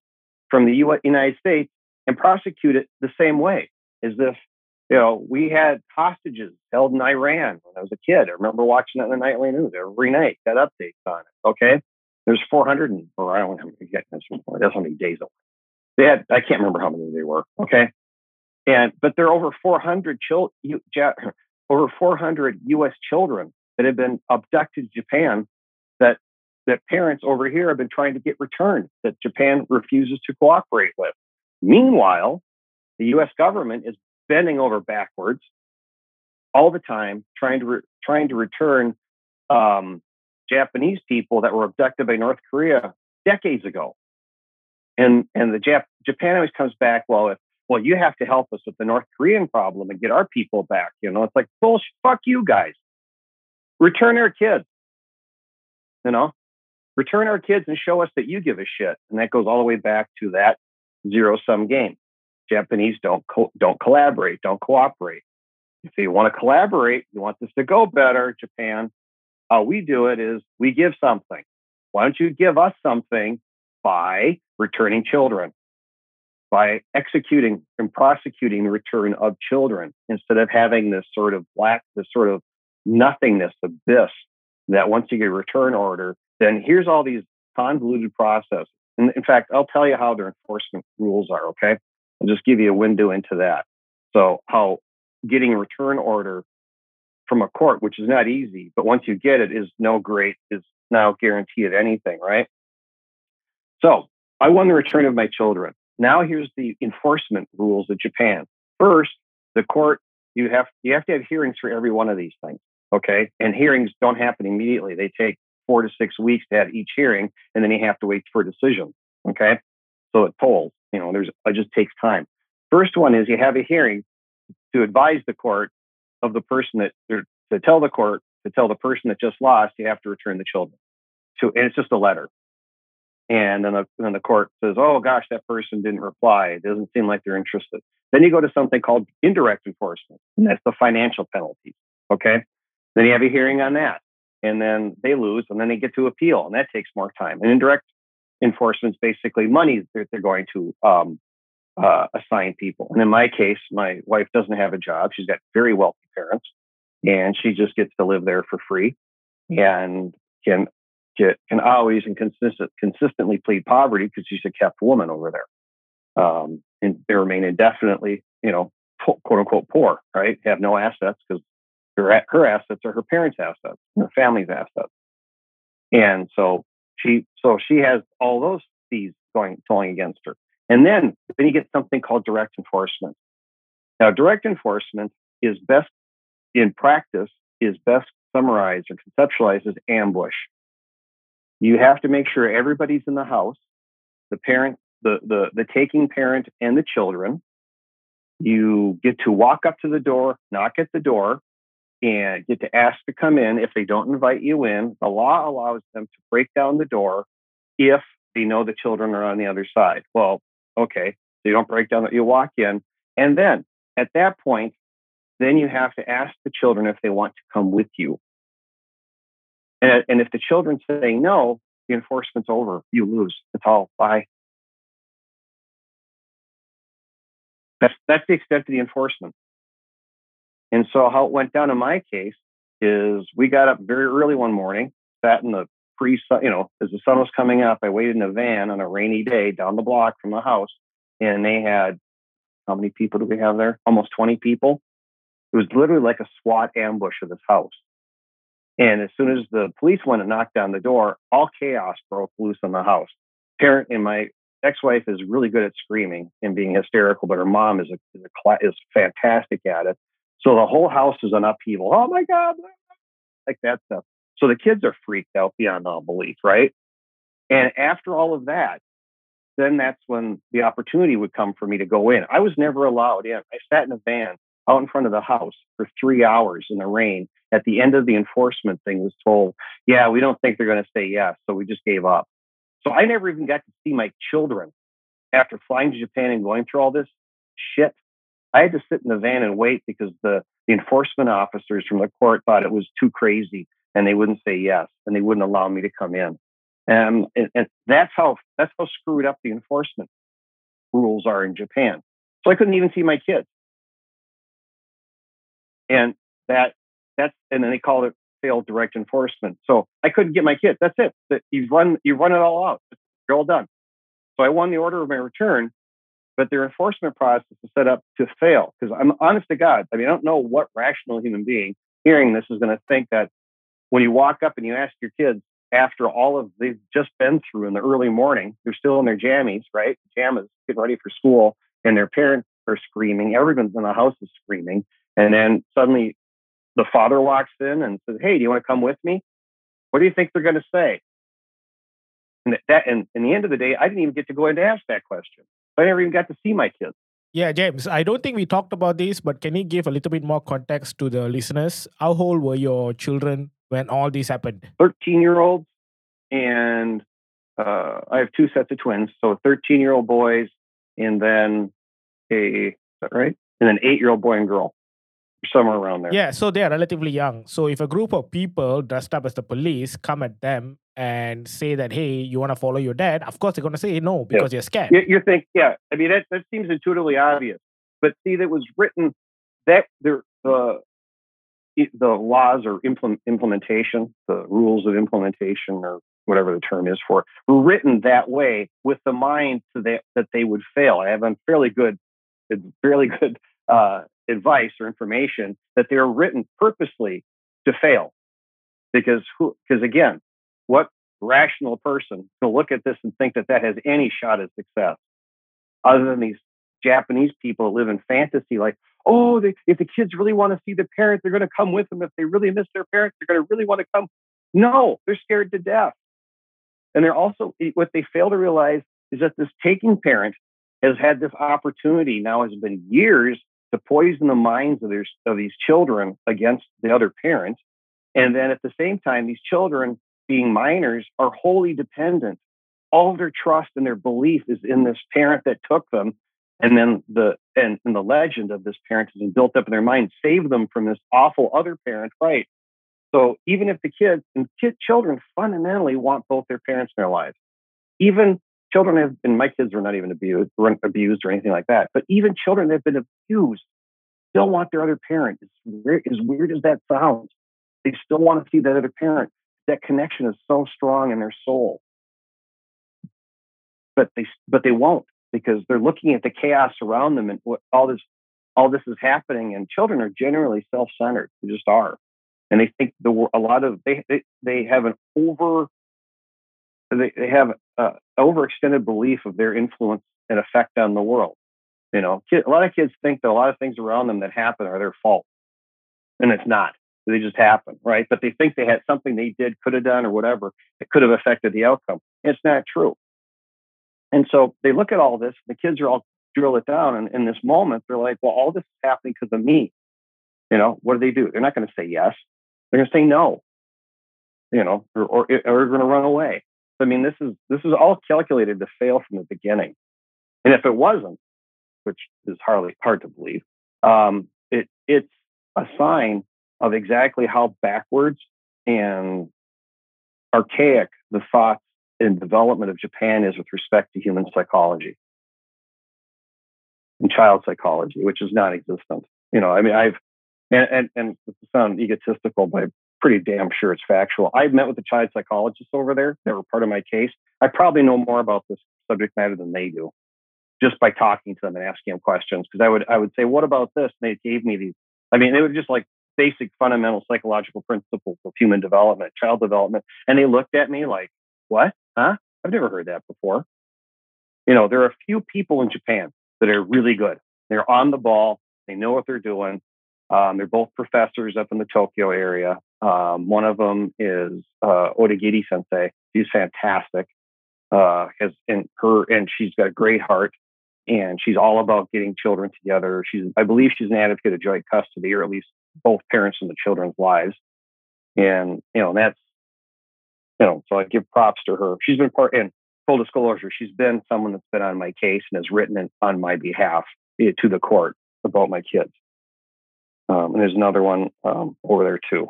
[SPEAKER 1] from the United States and prosecute it the same way as if you know we had hostages held in Iran when I was a kid. I remember watching that in the nightly news every night. Got updates on it. Okay, there's 400 and or I don't know how many. That's how many days away. They had I can't remember how many they were. Okay, and but there are over 400 children, over 400 U.S. children that have been abducted to Japan that that parents over here have been trying to get returned that Japan refuses to cooperate with. Meanwhile, the US government is bending over backwards all the time trying to re- trying to return um, Japanese people that were abducted by North Korea decades ago. And and the Jap- Japan always comes back, well, if well, you have to help us with the North Korean problem and get our people back. You know, it's like bullshit. Fuck you guys. Return our kids. You know, return our kids and show us that you give a shit. And that goes all the way back to that zero sum game. Japanese don't co- don't collaborate, don't cooperate. If you want to collaborate, you want this to go better, Japan. How we do it is we give something. Why don't you give us something by returning children, by executing and prosecuting the return of children instead of having this sort of black, this sort of nothingness abyss that once you get a return order, then here's all these convoluted processes. And in fact, I'll tell you how their enforcement rules are, okay? I'll just give you a window into that. So, how getting a return order from a court, which is not easy, but once you get it, is no great, is now guarantee of anything, right? So, I won the return of my children. Now, here's the enforcement rules of Japan. First, the court you have you have to have hearings for every one of these things, okay? And hearings don't happen immediately; they take four to six weeks to have each hearing, and then you have to wait for a decision, okay? So it tolls. You know, there's it just takes time. First one is you have a hearing to advise the court of the person that to tell the court to tell the person that just lost you have to return the children. So and it's just a letter. And then the, then the court says, "Oh gosh, that person didn't reply. It doesn't seem like they're interested." Then you go to something called indirect enforcement, and that's the financial penalties. Okay. Then you have a hearing on that, and then they lose, and then they get to appeal, and that takes more time. And indirect enforcement is basically money that they're going to um, uh, assign people. And in my case, my wife doesn't have a job. She's got very wealthy parents, and she just gets to live there for free and can get can always and consistent, consistently plead poverty because she's a kept woman over there. Um, and they remain indefinitely, you know, quote unquote poor, right? Have no assets because her her assets are her parents' assets, her family's assets. And so she so she has all those fees going going against her. And then then you get something called direct enforcement. Now, direct enforcement is best in practice is best summarized or conceptualized as ambush. You have to make sure everybody's in the house, the parent, the the the taking parent and the children. You get to walk up to the door, knock at the door, and get to ask to come in if they don't invite you in. The law allows them to break down the door if they know the children are on the other side. Well, okay, so you don't break down, that you walk in. And then at that point, then you have to ask the children if they want to come with you. And, and if the children say no, the enforcement's over. You lose. It's all bye. That's that's the extent of the enforcement. And so how it went down in my case is we got up very early one morning, sat in the pre sun, you know, as the sun was coming up, I waited in a van on a rainy day down the block from the house, and they had how many people do we have there? Almost 20 people. It was literally like a SWAT ambush of this house. And as soon as the police went and knocked down the door, all chaos broke loose in the house. Parent and my ex-wife is really good at screaming and being hysterical, but her mom is a, is, a, is fantastic at it. So the whole house is an upheaval. Oh my God, like that stuff. So the kids are freaked out beyond all belief, right? And after all of that, then that's when the opportunity would come for me to go in. I was never allowed in. I sat in a van out in front of the house for three hours in the rain. At the end of the enforcement thing, was told, "Yeah, we don't think they're going to say yes," so we just gave up. So I never even got to see my children after flying to Japan and going through all this shit. I had to sit in the van and wait because the, the enforcement officers from the court thought it was too crazy and they wouldn't say yes and they wouldn't allow me to come in. Um, and, and that's how that's how screwed up the enforcement rules are in Japan. So I couldn't even see my kids. And that that's and then they called it failed direct enforcement. So I couldn't get my kids. That's it. You've run you've run it all out. You're all done. So I won the order of my return, but their enforcement process is set up to fail. Because I'm honest to God, I mean, I don't know what rational human being hearing this is going to think that when you walk up and you ask your kids after all of they've just been through in the early morning, they're still in their jammies, right? Pajamas, getting ready for school, and their parents are screaming. Everyone's in the house is screaming. And then suddenly the father walks in and says, Hey, do you want to come with me? What do you think they're going to say? And that, and in the end of the day, I didn't even get to go in to ask that question. I never even got to see my kids.
[SPEAKER 3] Yeah, James, I don't think we talked about this, but can you give a little bit more context to the listeners? How old were your children when all this happened?
[SPEAKER 1] 13 year olds, and uh, I have two sets of twins, so 13 year old boys, and then a is that right, and an eight year old boy and girl, somewhere around there.
[SPEAKER 3] Yeah, so they are relatively young. So if a group of people dressed up as the police come at them and say that, hey, you want to follow your dad, of course they're going to say no because you're scared.
[SPEAKER 1] You, you think, yeah. I mean, that that seems intuitively obvious, but see, that was written that there the the laws or implement, implementation, the rules of implementation, or whatever the term is for, it, were written that way with the mind that that they would fail. I have a fairly good, fairly good uh, advice or information that they are written purposely to fail, because who? Because again, what rational person will look at this and think that that has any shot at success, other than these Japanese people that live in fantasy, like, oh, they, if the kids really want to see the parents, they're going to come with them. If they really miss their parents, they're going to really want to come. No, they're scared to death. And they're also, what they fail to realize is that this taking parent has had this opportunity now has been years to poison the minds of, their, of these children against the other parents. And then at the same time, these children, being minors, are wholly dependent. All their trust and their belief is in this parent that took them and then the and, and the legend of this parent has been built up in their mind save them from this awful other parent right so even if the kids and kid, children fundamentally want both their parents in their lives even children have been my kids were not even abused abused or anything like that but even children that have been abused still want their other parent. As weird, as weird as that sounds they still want to see that other parent. That connection is so strong in their soul. But they but they won't because they're looking at the chaos around them and what all this all this is happening and children are generally self-centered. They just are. And they think the a lot of they they, they have an over they, they have a overextended belief of their influence and effect on the world you know a lot of kids think that a lot of things around them that happen are their fault and it's not they just happen right but they think they had something they did could have done or whatever that could have affected the outcome it's not true and so they look at all this, the kids are all drill it down. And in this moment, they're like, well, all this is happening because of me. You know, what do they do? They're not going to say yes. They're going to say no, you know, or, or, or they're going to run away. I mean, this is, this is all calculated to fail from the beginning. And if it wasn't, which is hardly hard to believe, um, it, it's a sign of exactly how backwards and archaic the thoughts and development of Japan is with respect to human psychology and child psychology, which is non-existent. You know, I mean, I've and and, and sound egotistical, but I'm pretty damn sure it's factual. I've met with the child psychologists over there that were part of my case. I probably know more about this subject matter than they do, just by talking to them and asking them questions. Because I would I would say, "What about this?" And they gave me these. I mean, they were just like basic fundamental psychological principles of human development, child development, and they looked at me like, "What?" Huh? I've never heard that before. You know, there are a few people in Japan that are really good. They're on the ball. They know what they're doing. Um, they're both professors up in the Tokyo area. Um, one of them is uh, Odagiri Sensei. She's fantastic. Uh, has and her and she's got a great heart, and she's all about getting children together. She's, I believe, she's an advocate of joint custody, or at least both parents in the children's lives. And you know, that's you know, so I give props to her. She's been part, and full disclosure, she's been someone that's been on my case and has written it on my behalf eh, to the court about my kids. Um, and there's another one um, over there too.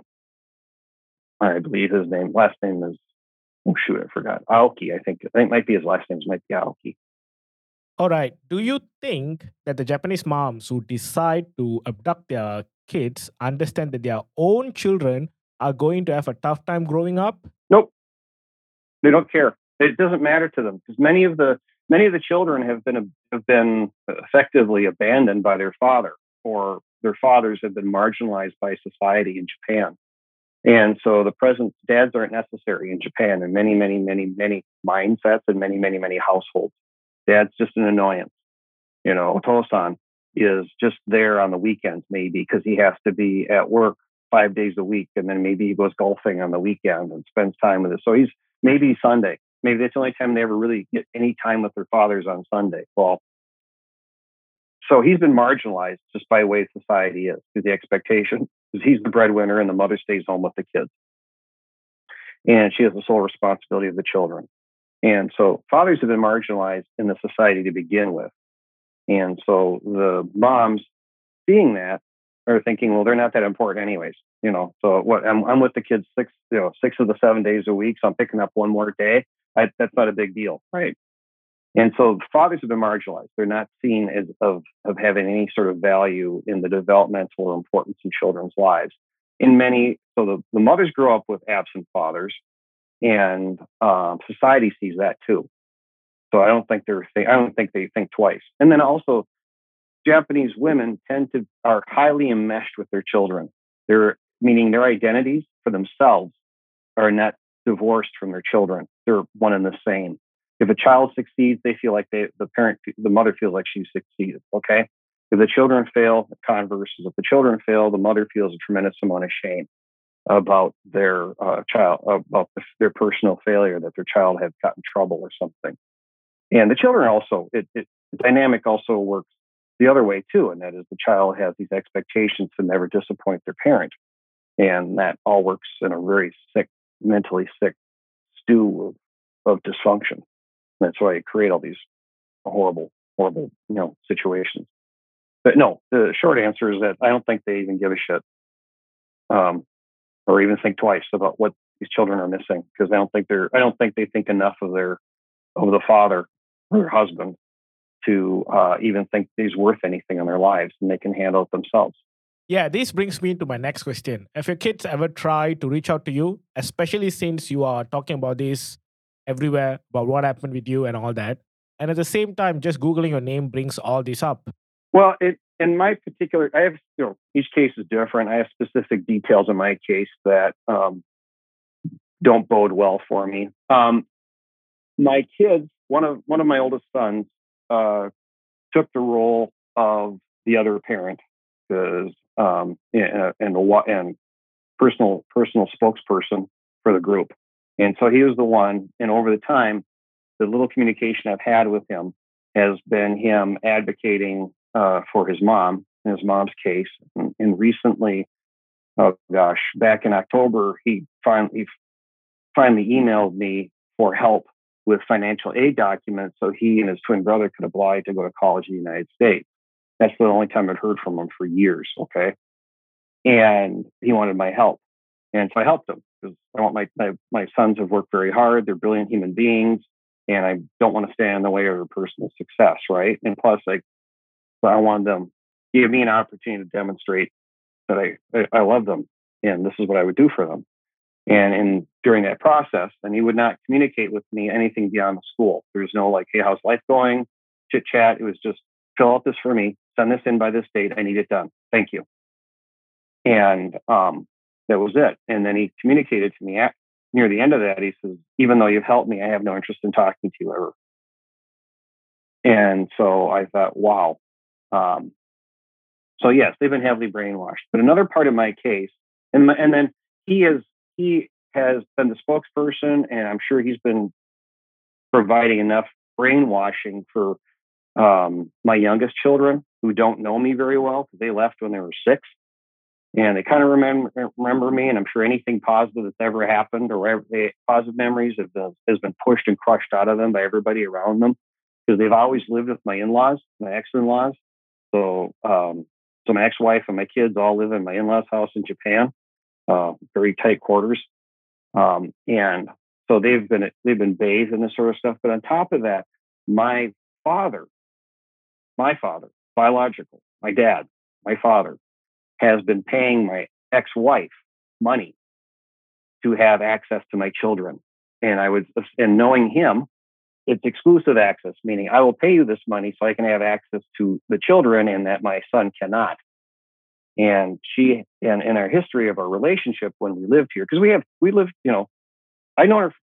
[SPEAKER 1] I believe his name, last name is, oh shoot, I forgot. Aoki, I think. I think might be his last name might be Aoki.
[SPEAKER 3] All right. Do you think that the Japanese moms who decide to abduct their kids understand that their own children are going to have a tough time growing up?
[SPEAKER 1] Nope. They don't care. It doesn't matter to them because many of the many of the children have been have been effectively abandoned by their father, or their fathers have been marginalized by society in Japan. And so the present dads aren't necessary in Japan in many, many, many, many mindsets and many, many, many households. Dad's just an annoyance. You know, Otosan is just there on the weekends, maybe because he has to be at work five days a week, and then maybe he goes golfing on the weekend and spends time with us. So he's maybe Sunday. Maybe that's the only time they ever really get any time with their fathers on Sunday. Well, so he's been marginalized just by the way society is, because the expectation is he's the breadwinner and the mother stays home with the kids. and she has the sole responsibility of the children. And so fathers have been marginalized in the society to begin with. And so the moms seeing that are thinking, well, they're not that important anyways. You know, so what I'm, I'm with the kids six, you know, six of the seven days a week. So I'm picking up one more day. I, that's not a big deal. Right. And so fathers have been marginalized. They're not seen as of, of having any sort of value in the developmental importance in children's lives. In many, so the, the mothers grow up with absent fathers, and um, society sees that too. So I don't think they're I don't think they think twice. And then also, Japanese women tend to are highly enmeshed with their children. They're meaning their identities for themselves are not divorced from their children. They're one and the same. If a child succeeds, they feel like they, the parent, the mother feels like she succeeded. Okay. If the children fail, the converse is if the children fail, the mother feels a tremendous amount of shame about their uh, child, about their personal failure, that their child had gotten trouble or something. And the children also, it, it the dynamic also works the other way too, and that is the child has these expectations to never disappoint their parent, and that all works in a very sick, mentally sick stew of, of dysfunction. That's why you create all these horrible, horrible, you know, situations. But no, the short answer is that I don't think they even give a shit, um, or even think twice about what these children are missing because I don't think they're. I don't think they think enough of their of the father or their husband to uh, even think he's worth anything in their lives, and they can handle it themselves.
[SPEAKER 3] Yeah, this brings me to my next question. Have your kids ever tried to reach out to you, especially since you are talking about this everywhere about what happened with you and all that. And at the same time, just Googling your name brings all this up.
[SPEAKER 1] Well, it, in my particular, I have, you know, each case is different. I have specific details in my case that um, don't bode well for me. Um, my kids, one of one of my oldest sons, uh, took the role of the other parent because um, and, and and personal personal spokesperson for the group. And so he was the one. And over the time, the little communication I've had with him has been him advocating uh, for his mom his mom's case. And, and, recently, oh gosh, back in October, he finally finally emailed me for help with financial aid documents so he and his twin brother could apply to go to college in the United States. That's the only time I'd heard from him for years. Okay. And he wanted my help. And so I helped him because I want my, my, my sons have worked very hard. They're brilliant human beings, and I don't want to stand in the way of their personal success, right? And plus, like, I want them give me an opportunity to demonstrate that I, I, I love them, and this is what I would do for them. And in during that process, and he would not communicate with me anything beyond the school. There's no like, hey, how's life going? Chit chat. It was just fill out this for me, send this in by this date. I need it done. Thank you. And um, that was it. And then he communicated to me at, near the end of that. He says, even though you've helped me, I have no interest in talking to you ever. And so I thought, wow. Um, so yes, they've been heavily brainwashed. But another part of my case, and my, and then he is he has been the spokesperson, and I'm sure he's been providing enough brainwashing for um, my youngest children who don't know me very well because they left when they were six and they kind of remember remember me. And I'm sure anything positive that's ever happened or they, positive memories have been, has been pushed and crushed out of them by everybody around them because they've always lived with my in-laws, my ex-in-laws. So, um, so my ex-wife and my kids all live in my in-laws' house in Japan, uh, very tight quarters, um, and so they've been they've been bathed in this sort of stuff. But on top of that, my father, my father, biological, my dad, my father, has been paying my ex-wife money to have access to my children. And I was, and knowing him, it's exclusive access, meaning I will pay you this money so I can have access to the children and that my son cannot. And she, and in our history of our relationship when we lived here, because we have, we lived, you know, I know her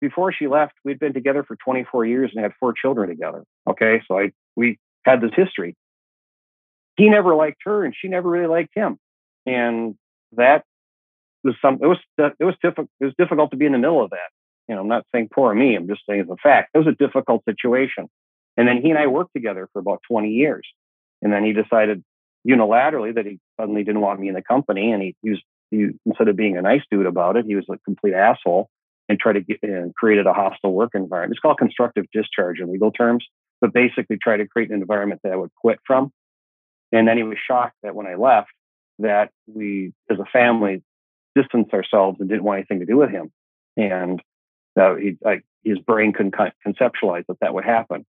[SPEAKER 1] before she left, we'd been together for 24 years and had four children together. Okay. So I, we had this history he never liked her and she never really liked him. And that was some, it was, it was difficult. It was difficult to be in the middle of that. You know, I'm not saying poor me. I'm just saying it's a fact. It was a difficult situation. And then he and I worked together for about 20 years. And then he decided unilaterally that he suddenly didn't want me in the company. And he, he was, he, instead of being a nice dude about it, he was a complete asshole. and tried to get and created a hostile work environment. It's called constructive discharge in legal terms, but basically try to create an environment that I would quit from. And then he was shocked that when I left, that we as a family distanced ourselves and didn't want anything to do with him. And that he, like, his brain couldn't conceptualize that that would happen.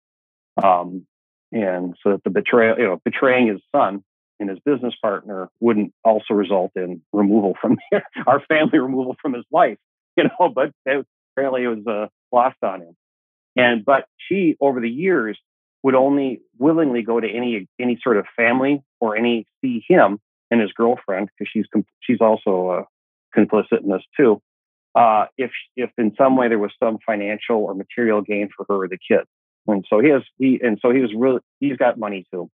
[SPEAKER 1] Um, and so that the betrayal, you know, betraying his son and his business partner wouldn't also result in removal from our family removal from his life, you know, but it, apparently it was uh, lost on him. And, but she, over the years, would only willingly go to any, any sort of family or any see him and his girlfriend, because she's, she's also uh, complicit in this too. Uh, if, if in some way there was some financial or material gain for her or the kids. And so he has, he, and so he was really, he's got money too.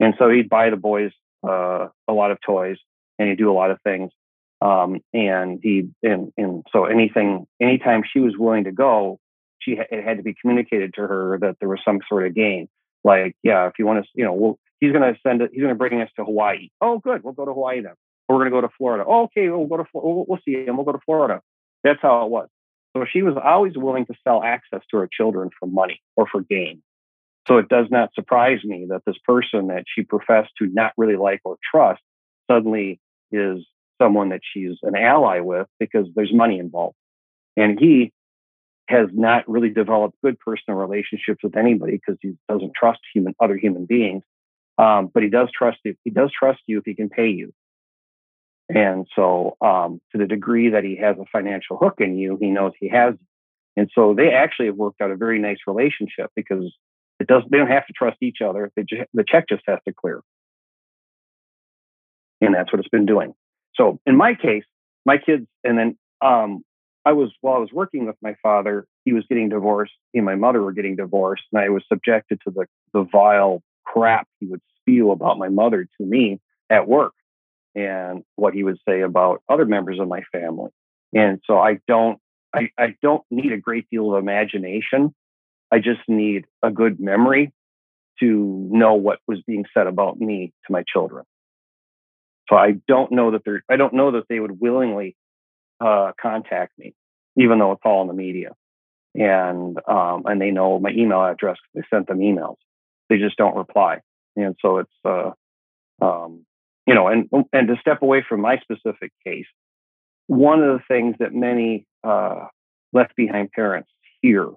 [SPEAKER 1] And so he'd buy the boys uh, a lot of toys and he'd do a lot of things. Um, and he, and, and so anything, anytime she was willing to go, she, it had to be communicated to her that there was some sort of gain. Like, yeah, if you want to, you know, he's going to send it, he's going to bring us to Hawaii. Oh, good. We'll go to Hawaii then. We're going to go to Florida. Oh, okay. We'll go to, we'll, we'll see him. We'll go to Florida. That's how it was. So she was always willing to sell access to her children for money or for gain. So it does not surprise me that this person that she professed to not really like or trust suddenly is someone that she's an ally with because there's money involved. And he has not really developed good personal relationships with anybody because he doesn't trust human other human beings. Um, but he does trust you. He does trust you if he can pay you. And so, um, to the degree that he has a financial hook in you, he knows he has. And so, they actually have worked out a very nice relationship because it does. They don't have to trust each other. They just, the check just has to clear, and that's what it's been doing. So, in my case, my kids, and then um, I was while I was working with my father, he was getting divorced. He and my mother were getting divorced, and I was subjected to the the vile crap he would spew about my mother to me at work and what he would say about other members of my family. And so I don't I, I don't need a great deal of imagination. I just need a good memory to know what was being said about me to my children. So I don't know that they're I don't know that they would willingly uh, contact me, even though it's all in the media. And um, and they know my email address. They sent them emails. They just don't reply. And so it's uh, um, you know, and and to step away from my specific case, one of the things that many uh, left behind parents hear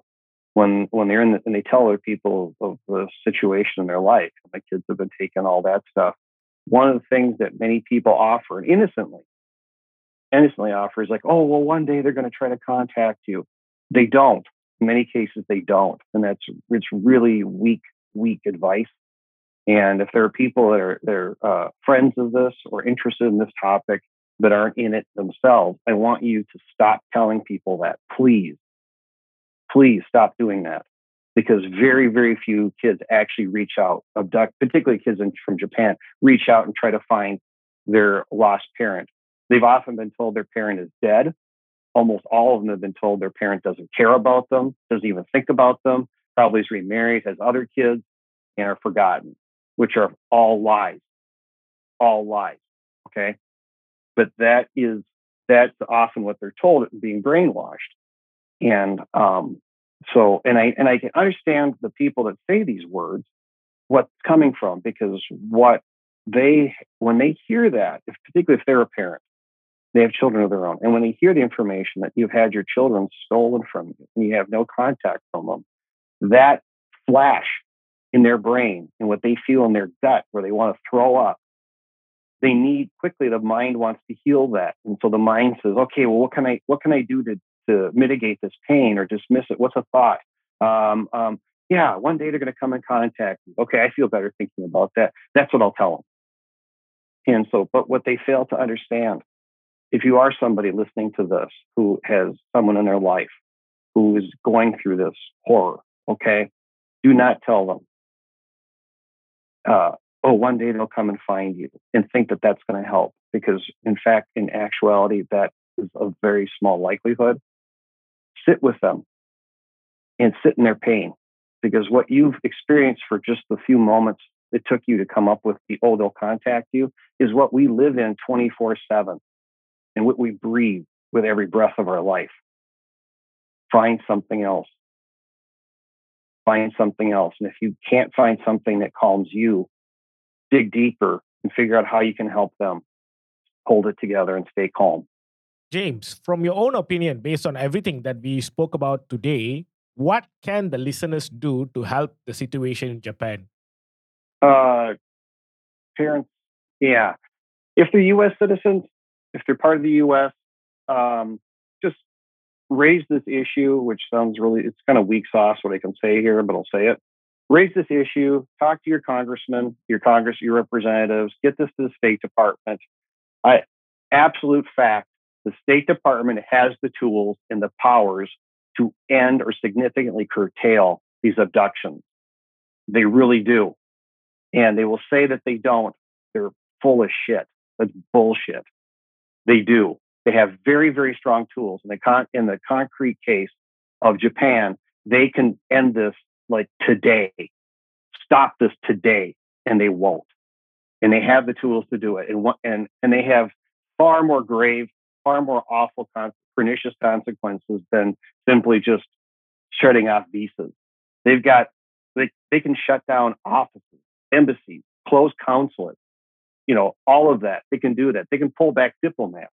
[SPEAKER 1] when when they're in the, and they tell other people of the situation in their life, my kids have been taken, all that stuff. One of the things that many people offer innocently, innocently offers like, oh well, one day they're going to try to contact you. They don't. In many cases, they don't, and that's it's really weak, weak advice and if there are people that are they're uh, friends of this or interested in this topic that aren't in it themselves, I want you to stop telling people that. Please, please stop doing that because very, very few kids actually reach out, abduct, particularly kids in, from Japan, reach out and try to find their lost parent. They've often been told their parent is dead. Almost all of them have been told their parent doesn't care about them, doesn't even think about them, probably is remarried, has other kids, and are forgotten which are all lies, all lies. Okay. But that is, that's often what they're told being brainwashed. And, um, so, and I, and I can understand the people that say these words, what's coming from, because what they, when they hear that, if, particularly if they're a parent, they have children of their own. And when they hear the information that you've had your children stolen from you and you have no contact from them, that flash in their brain and what they feel in their gut where they want to throw up they need quickly the mind wants to heal that. And so the mind says okay well what can i what can i do to to mitigate this pain or dismiss it? What's a thought? Um, um, yeah one day they're going to come in contact You. okay i feel better thinking about that. That's what i'll tell them and so but what they fail to understand if you are somebody listening to this who has someone in their life who is going through this horror okay do not tell them uh, oh, one day they'll come and find you and think that that's going to help. Because, in fact, in actuality, that is a very small likelihood. Sit with them and sit in their pain. Because what you've experienced for just the few moments it took you to come up with the, oh, they'll contact you, is what we live in 24 7 and what we breathe with every breath of our life. find something else. Find something else. And if you can't find something that calms you, dig deeper and figure out how you can help them hold it together and stay calm.
[SPEAKER 3] James, from your own opinion, based on everything that we spoke about today, what can the listeners do to help the situation in Japan?
[SPEAKER 1] Uh, parents, yeah. If they're U.S. citizens, if they're part of the U.S., um, just raise this issue, which sounds really, it's kind of weak sauce what I can say here, but I'll say it. Raise this issue, talk to your congressman, your Congress, your representatives, get this to the State Department. I, absolute fact, the State Department has the tools and the powers to end or significantly curtail these abductions. They really do. And they will say that they don't. They're full of shit. That's bullshit. They do. They have very, very strong tools. In the, con- in the concrete case of Japan, they can end this like today, stop this today, and they won't. And they have the tools to do it. And, and, and they have far more grave, far more awful, con- pernicious consequences than simply just shutting off visas. They've got, they, they can shut down offices, embassies, close consulates, you know, all of that. They can do that. They can pull back diplomats.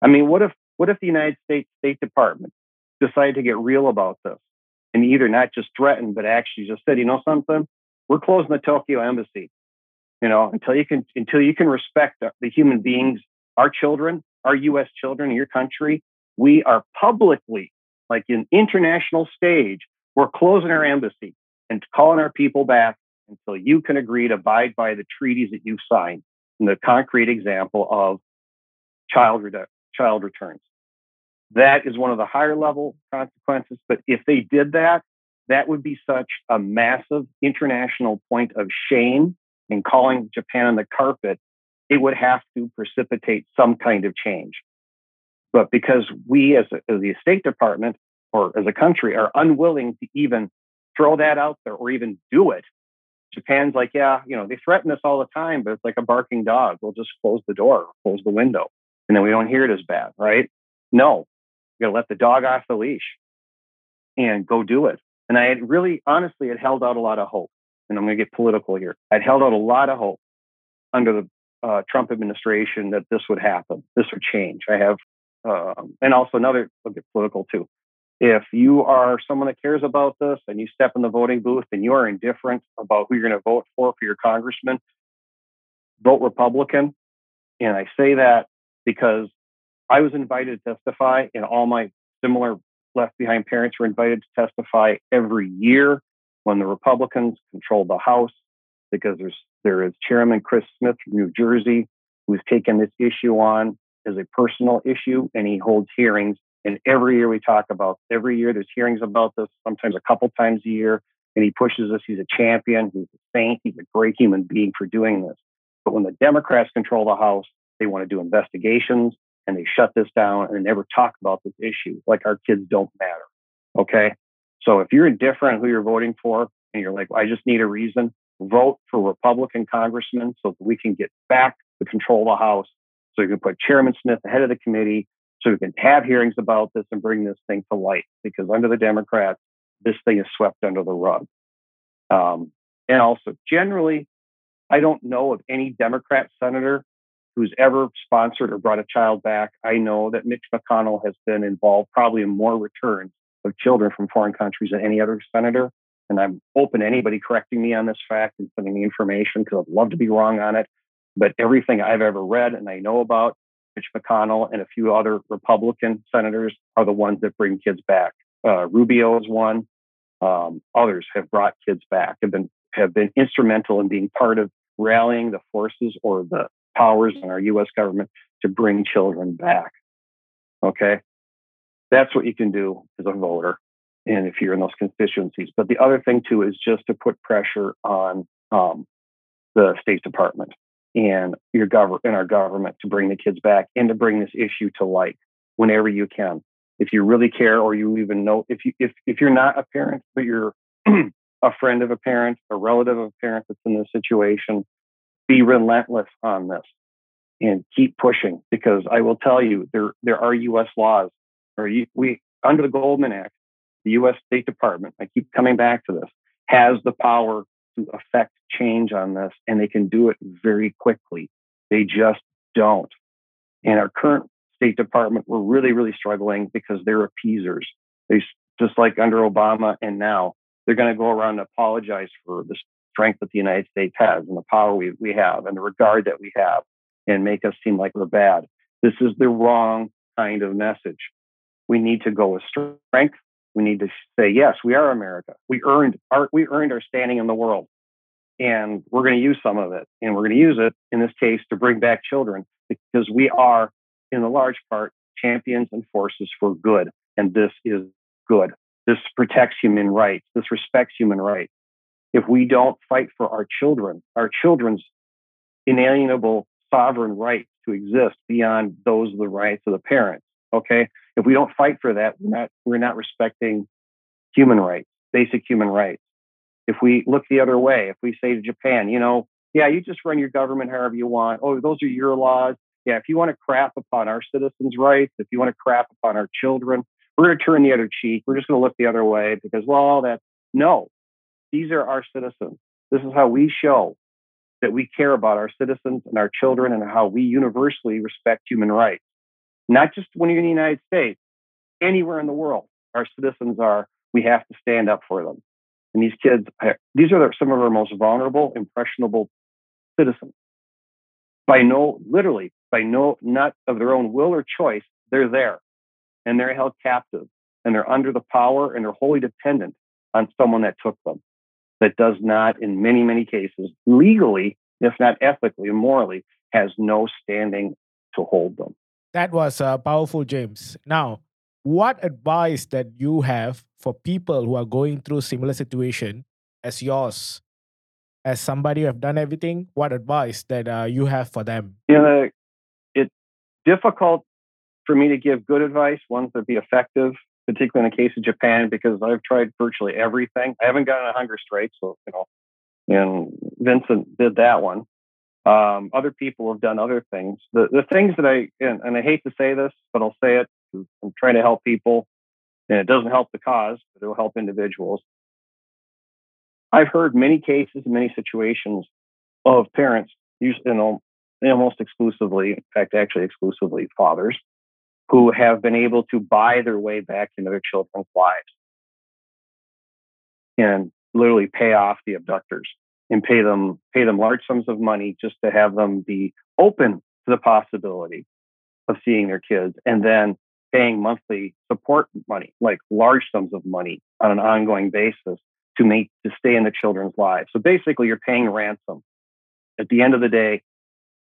[SPEAKER 1] I mean, what if what if the United States State Department decided to get real about this and either not just threatened, but actually just said, you know something, we're closing the Tokyo embassy. You know, until you can until you can respect the, the human beings, our children, our U.S. children, your country, we are publicly, like in international stage, we're closing our embassy and calling our people back until you can agree to abide by the treaties that you've signed. The concrete example of child redu- child returns. That is one of the higher level consequences. But if they did that, that would be such a massive international point of shame and calling Japan on the carpet. It would have to precipitate some kind of change. But because we, as, a, as the State Department or as a country, are unwilling to even throw that out there or even do it, Japan's like, yeah, you know, they threaten us all the time, but it's like a barking dog. We'll just close the door, close the window, and then we don't hear it as bad, right? No, you gotta let the dog off the leash and go do it. And I had really, honestly, had held out a lot of hope. And I'm gonna get political here. I'd held out a lot of hope under the uh, Trump administration that this would happen, this would change. I have, um, and also another, I'll get political too. If you are someone that cares about this and you step in the voting booth and you are indifferent about who you're going to vote for for your congressman, vote Republican. And I say that because I was invited to testify, and all my similar left behind parents were invited to testify every year when the Republicans controlled the House, because there's there is Chairman Chris Smith from New Jersey who's taken this issue on as a personal issue, and he holds hearings and every year we talk about, every year there's hearings about this, sometimes a couple times a year. And he pushes us. He's a champion. He's a saint. He's a great human being for doing this. But when the Democrats control the House, they want to do investigations and they shut this down and never talk about this issue. Like our kids don't matter. Okay. So if you're indifferent who you're voting for and you're like, well, I just need a reason, vote for Republican congressmen so that we can get back to control of the House. So you can put Chairman Smith ahead of the committee so we can have hearings about this and bring this thing to light because under the Democrats, this thing is swept under the rug. Um, and also, generally, I don't know of any Democrat senator who's ever sponsored or brought a child back. I know that Mitch McConnell has been involved probably in more returns of children from foreign countries than any other senator. And I'm open to anybody correcting me on this fact and sending me information because I'd love to be wrong on it. But everything I've ever read and I know about Mitch McConnell and a few other Republican senators are the ones that bring kids back. Uh, Rubio is one. Um, others have brought kids back, have been have been instrumental in being part of rallying the forces or the powers in our U.S. government to bring children back. Okay, that's what you can do as a voter, and if you're in those constituencies. But the other thing too is just to put pressure on um, the State Department and your government and our government to bring the kids back and to bring this issue to light whenever you can. If you really care, or you even know if you if if you're not a parent, but you're a friend of a parent, a relative of a parent that's in this situation, be relentless on this and keep pushing because I will tell you there there are U.S. laws or you, we under the Goldman Act the U.S. State Department, I keep coming back to this, has the power to affect change on this, and they can do it very quickly. They just don't. And our current State Department, we're really, really struggling because they're appeasers. They just like under Obama and now, they're going to go around and apologize for the strength that the United States has and the power we, we have and the regard that we have and make us seem like we're bad. This is the wrong kind of message. We need to go with strength. We need to say, yes, we are America. We earned our, we earned our standing in the world. And we're going to use some of it. And we're going to use it in this case to bring back children because we are, in a large part, champions and forces for good. And this is good. This protects human rights. This respects human rights. If we don't fight for our children, our children's inalienable sovereign rights to exist beyond those of the rights of the parents, okay? If we don't fight for that, we're not, we're not respecting human rights, basic human rights. If we look the other way, if we say to Japan, you know, yeah, you just run your government however you want. Oh, those are your laws. Yeah, if you want to crap upon our citizens' rights, if you want to crap upon our children, we're going to turn the other cheek. We're just going to look the other way because, well, that no, these are our citizens. This is how we show that we care about our citizens and our children and how we universally respect human rights. Not just when you're in the United States, anywhere in the world, our citizens are, we have to stand up for them. And these kids, these are some of our most vulnerable, impressionable citizens. By no, literally, by no, not of their own will or choice, they're there and they're held captive and they're under the power and they're wholly dependent on someone that took them that does not, in many, many cases, legally, if not ethically and morally, has no standing to hold them.
[SPEAKER 3] That was uh, powerful, James. Now, what advice that you have for people who are going through similar situation as yours? As somebody who have done everything, what advice that uh, you have for them?
[SPEAKER 1] You know, it's difficult for me to give good advice, ones that be effective, particularly in the case of Japan, because I've tried virtually everything. I haven't gotten a hunger strike, so you know, and Vincent did that one. Um, other people have done other things. The the things that I and, and I hate to say this, but I'll say it. I'm trying to help people, and it doesn't help the cause, but it will help individuals. I've heard many cases, many situations of parents, you know, almost exclusively, in fact, actually exclusively fathers, who have been able to buy their way back into their children's lives and literally pay off the abductors and pay them pay them large sums of money just to have them be open to the possibility of seeing their kids and then paying monthly support money like large sums of money on an ongoing basis to make to stay in the children's lives so basically you're paying ransom at the end of the day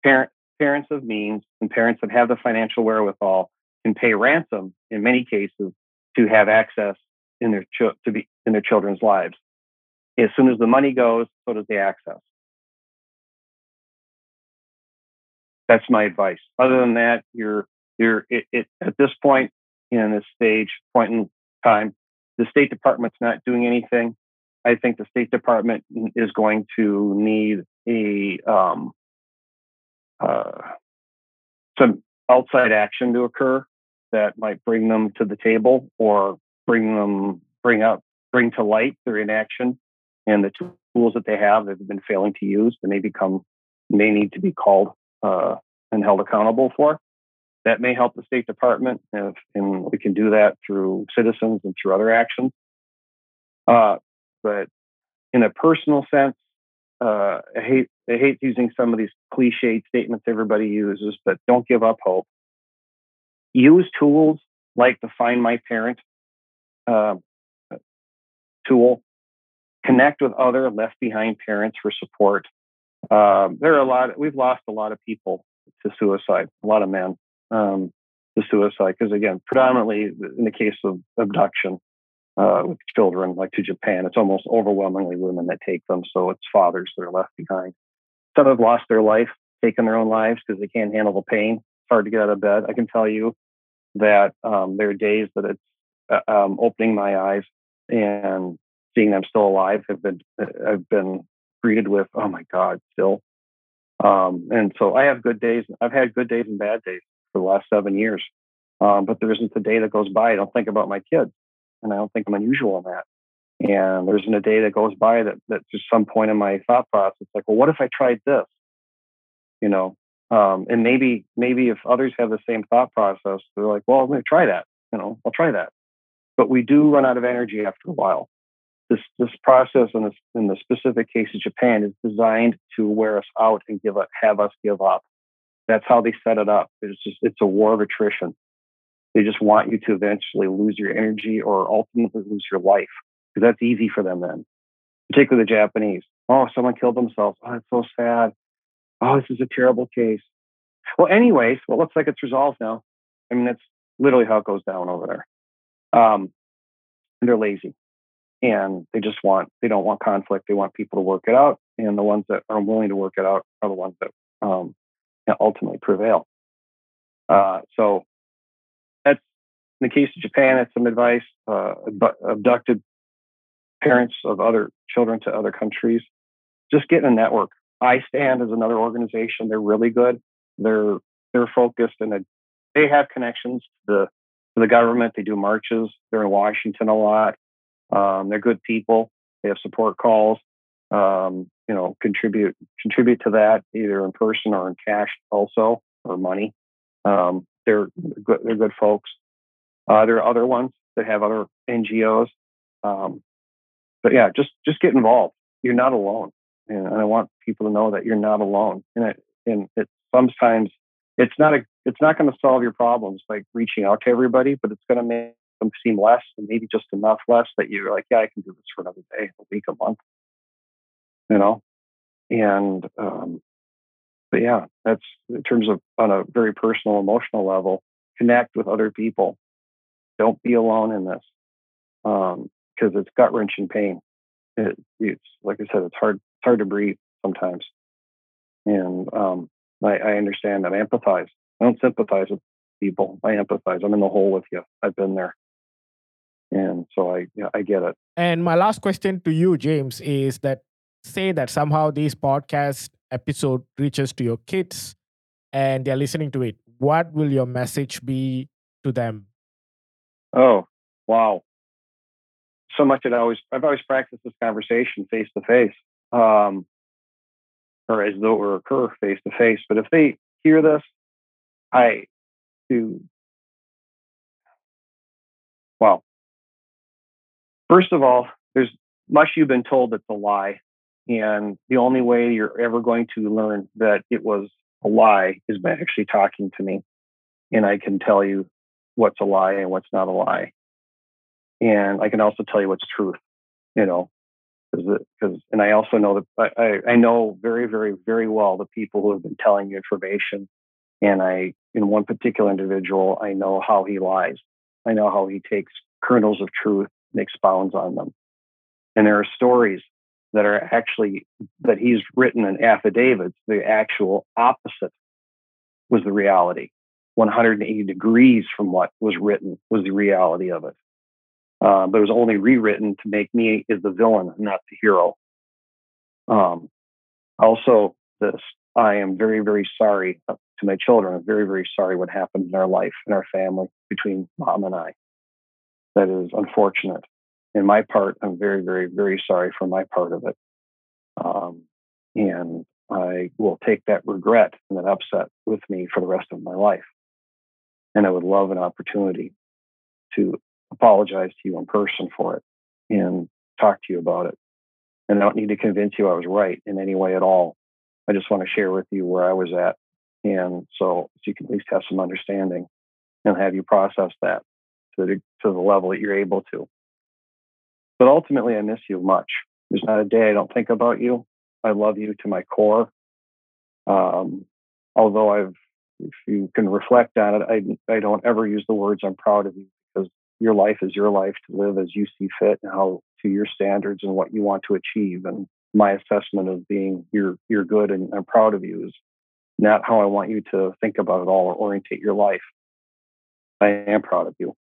[SPEAKER 1] parent, parents of means and parents that have the financial wherewithal can pay ransom in many cases to have access in their ch- to be in their children's lives. As soon as the money goes, so does the access. That's my advice. Other than that, you're you're it, it, at this point in this stage point in time, the State Department's not doing anything. I think the State Department is going to need a um, uh, some outside action to occur that might bring them to the table or bring them bring up bring to light their inaction and the tools that they have that have been failing to use they become may need to be called uh, and held accountable for. That may help the state department if, and we can do that through citizens and through other actions. Uh, but in a personal sense uh, I hate I hate using some of these cliched statements everybody uses, but don't give up hope. Use tools like the Find My Parent uh, tool, connect with other left behind parents for support. Um, there are a lot, we've lost a lot of people to suicide, a lot of men um, to suicide, because again, predominantly in the case of abduction uh, with children, like to Japan, it's almost overwhelmingly women that take them. So it's fathers that are left behind. Some have lost their life, taken their own lives because they can't handle the pain. It's hard to get out of bed. I can tell you that um, there are days that it's uh, um, opening my eyes and seeing them still alive have been I've been greeted with oh my god still um, and so I have good days I've had good days and bad days for the last seven years um, but there isn't a day that goes by I don't think about my kids and I don't think I'm unusual in that. And there isn't a day that goes by that that just some point in my thought process, like, well, what if I tried this? You know, um, and maybe maybe if others have the same thought process, they're like, well, I'm to try that. You know, I'll try that. But we do run out of energy after a while. This this process in this in the specific case of Japan is designed to wear us out and give up, have us give up. That's how they set it up. It's just it's a war of attrition. They just want you to eventually lose your energy or ultimately lose your life because that's easy for them then, particularly the Japanese. Oh, someone killed themselves. Oh, it's so sad. Oh, this is a terrible case. Well, anyways, well, it looks like it's resolved now. I mean, that's literally how it goes down over there. Um, they're lazy and they just want, they don't want conflict. They want people to work it out. And the ones that are willing to work it out are the ones that um, ultimately prevail. Uh, so that's in the case of Japan, it's some advice. Uh, abducted parents of other children to other countries. Just get in a network. I Stand is another organization. They're really good. They're they're focused and they have connections to the to the government. They do marches. They're in Washington a lot. Um, they're good people. They have support calls. Um, you know, contribute contribute to that either in person or in cash, also or money. Um, they're good. They're good folks. Uh, there are other ones that have other NGOs. Um, but yeah, just just get involved. You're not alone, and I want people to know that you're not alone. And it, and it sometimes it's not a it's not going to solve your problems like reaching out to everybody, but it's going to make them seem less and maybe just enough less that you're like, yeah, I can do this for another day, a week, a month, you know. And um, but yeah, that's in terms of on a very personal, emotional level, connect with other people. Don't be alone in this. Um, because it's gut wrenching pain. It, it's like I said, it's hard it's hard to breathe sometimes, and um, I, I understand that. I empathize. I don't sympathize with people. I empathize. I'm in the hole with you. I've been there, and so I yeah, I get it.
[SPEAKER 3] And my last question to you, James, is that say that somehow this podcast episode reaches to your kids and they're listening to it. What will your message be to them?
[SPEAKER 1] Oh, wow so much that I always I've always practiced this conversation face to face, um, or as though it were occur face to face. But if they hear this, I do. Well, first of all, there's much you've been told that's a lie, and the only way you're ever going to learn that it was a lie is by actually talking to me, and I can tell you what's a lie and what's not a lie and I can also tell you what's truth, you know, because and I also know that I, I know very very very well the people who have been telling you information, and I in one particular individual I know how he lies. I know how he takes kernels of truth expounds on them, and there are stories that are actually that he's written in affidavits. The actual opposite was the reality. 180 degrees from what was written was the reality of it. Uh, but it was only rewritten to make me as the villain, not the hero. Um, also, this I am very, very sorry to my children. I'm very, very sorry what happened in our life, in our family, between mom and I. That is unfortunate. In my part, I'm very, very, very sorry for my part of it. Um, and I will take that regret and that upset with me for the rest of my life. And I would love an opportunity to apologize to you in person for it and talk to you about it. And I don't need to convince you I was right in any way at all. I just want to share with you where I was at. And so, so you can at least have some understanding and have you process that to the, to the level that you're able to. But ultimately, I miss you much. There's not a day I don't think about you. I love you to my core. Um, although I've, if you can reflect on it, I, I don't ever use the words I'm proud of you because your life is your life to live as you see fit and how to your standards and what you want to achieve. And my assessment of being you're you're good and I'm proud of you is not how I want you to think about it all or orientate your life. I am proud of you.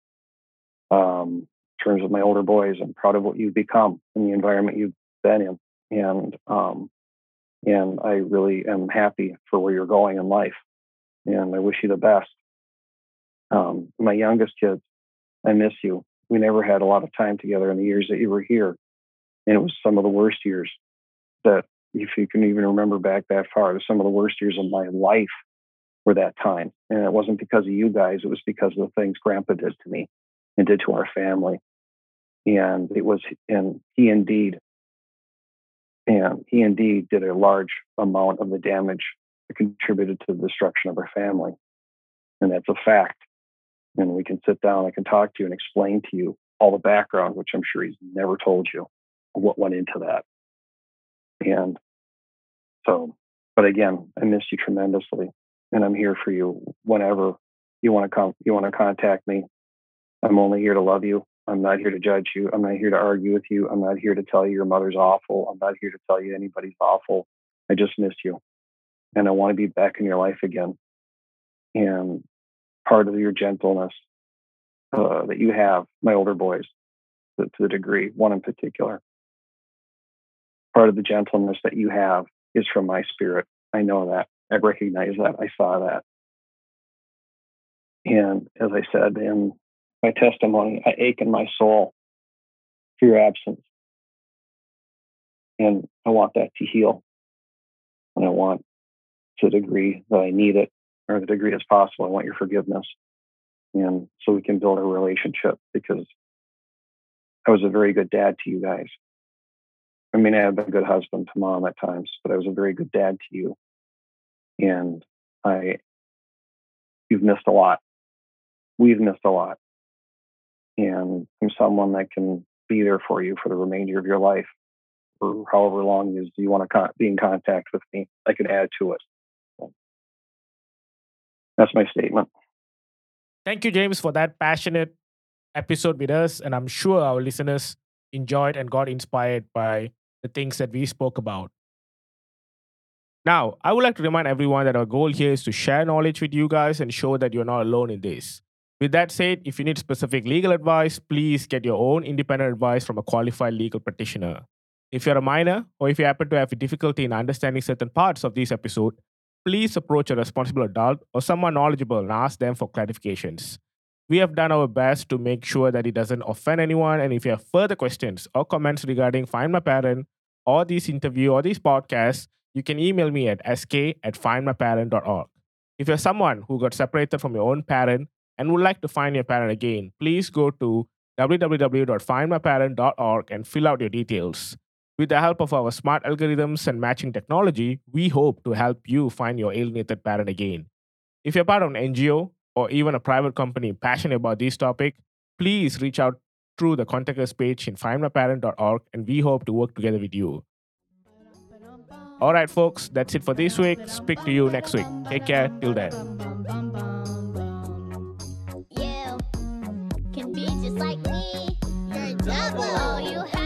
[SPEAKER 1] Um, in terms of my older boys, I'm proud of what you've become and the environment you've been in. And um, and I really am happy for where you're going in life. And I wish you the best. Um, my youngest kids, I miss you. we never had a lot of time together in the years that you were here. And it was some of the worst years that, if you can even remember back that far, some of the worst years of my life were that time. And it wasn't because of you guys, it was because of the things Grandpa did to me and did to our family. And it was, and he indeed, and he indeed did a large amount of the damage that contributed to the destruction of our family. And that's a fact. And we can sit down, I can talk to you and explain to you all the background, which I'm sure he's never told you what went into that. And so, but again, I miss you tremendously and I'm here for you whenever you want to come, you want to contact me. I'm only here to love you. I'm not here to judge you. I'm not here to argue with you. I'm not here to tell you your mother's awful. I'm not here to tell you anybody's awful. I just miss you. And I want to be back in your life again. And part of your gentleness uh, that you have, my older boys, to, to the degree, one in particular, part of the gentleness that you have is from my spirit. I know that. I recognize that. I saw that. And as I said in my testimony, I ache in my soul for your absence. And I want that to heal. And I want, to the degree that I need it, or the degree as possible, I want your forgiveness. And so we can build a relationship because I was a very good dad to you guys. I mean, I have been a good husband to mom at times, but I was a very good dad to you. And I, you've missed a lot. We've missed a lot. And someone that can be there for you for the remainder of your life, or however long you, you want to con- be in contact with me. I can add to it. That's my statement.
[SPEAKER 3] Thank you, James, for that passionate episode with us. And I'm sure our listeners enjoyed and got inspired by the things that we spoke about. Now, I would like to remind everyone that our goal here is to share knowledge with you guys and show that you're not alone in this. With that said, if you need specific legal advice, please get your own independent advice from a qualified legal practitioner. If you're a minor or if you happen to have difficulty in understanding certain parts of this episode, please approach a responsible adult or someone knowledgeable and ask them for clarifications. We have done our best to make sure that it doesn't offend anyone. And if you have further questions or comments regarding Find My Parent or this interview or this podcast, you can email me at sk at findmyparent.org. If you're someone who got separated from your own parent and would like to find your parent again, please go to www.findmyparent.org and fill out your details. With the help of our smart algorithms and matching technology, we hope to help you find your alienated parent again. If you're part of an NGO or even a private company passionate about this topic, please reach out through the contact us page in findmyparent.org and we hope to work together with you. All right, folks, that's it for this week. Speak to you next week. Take care. Till then.
[SPEAKER 2] Double. All you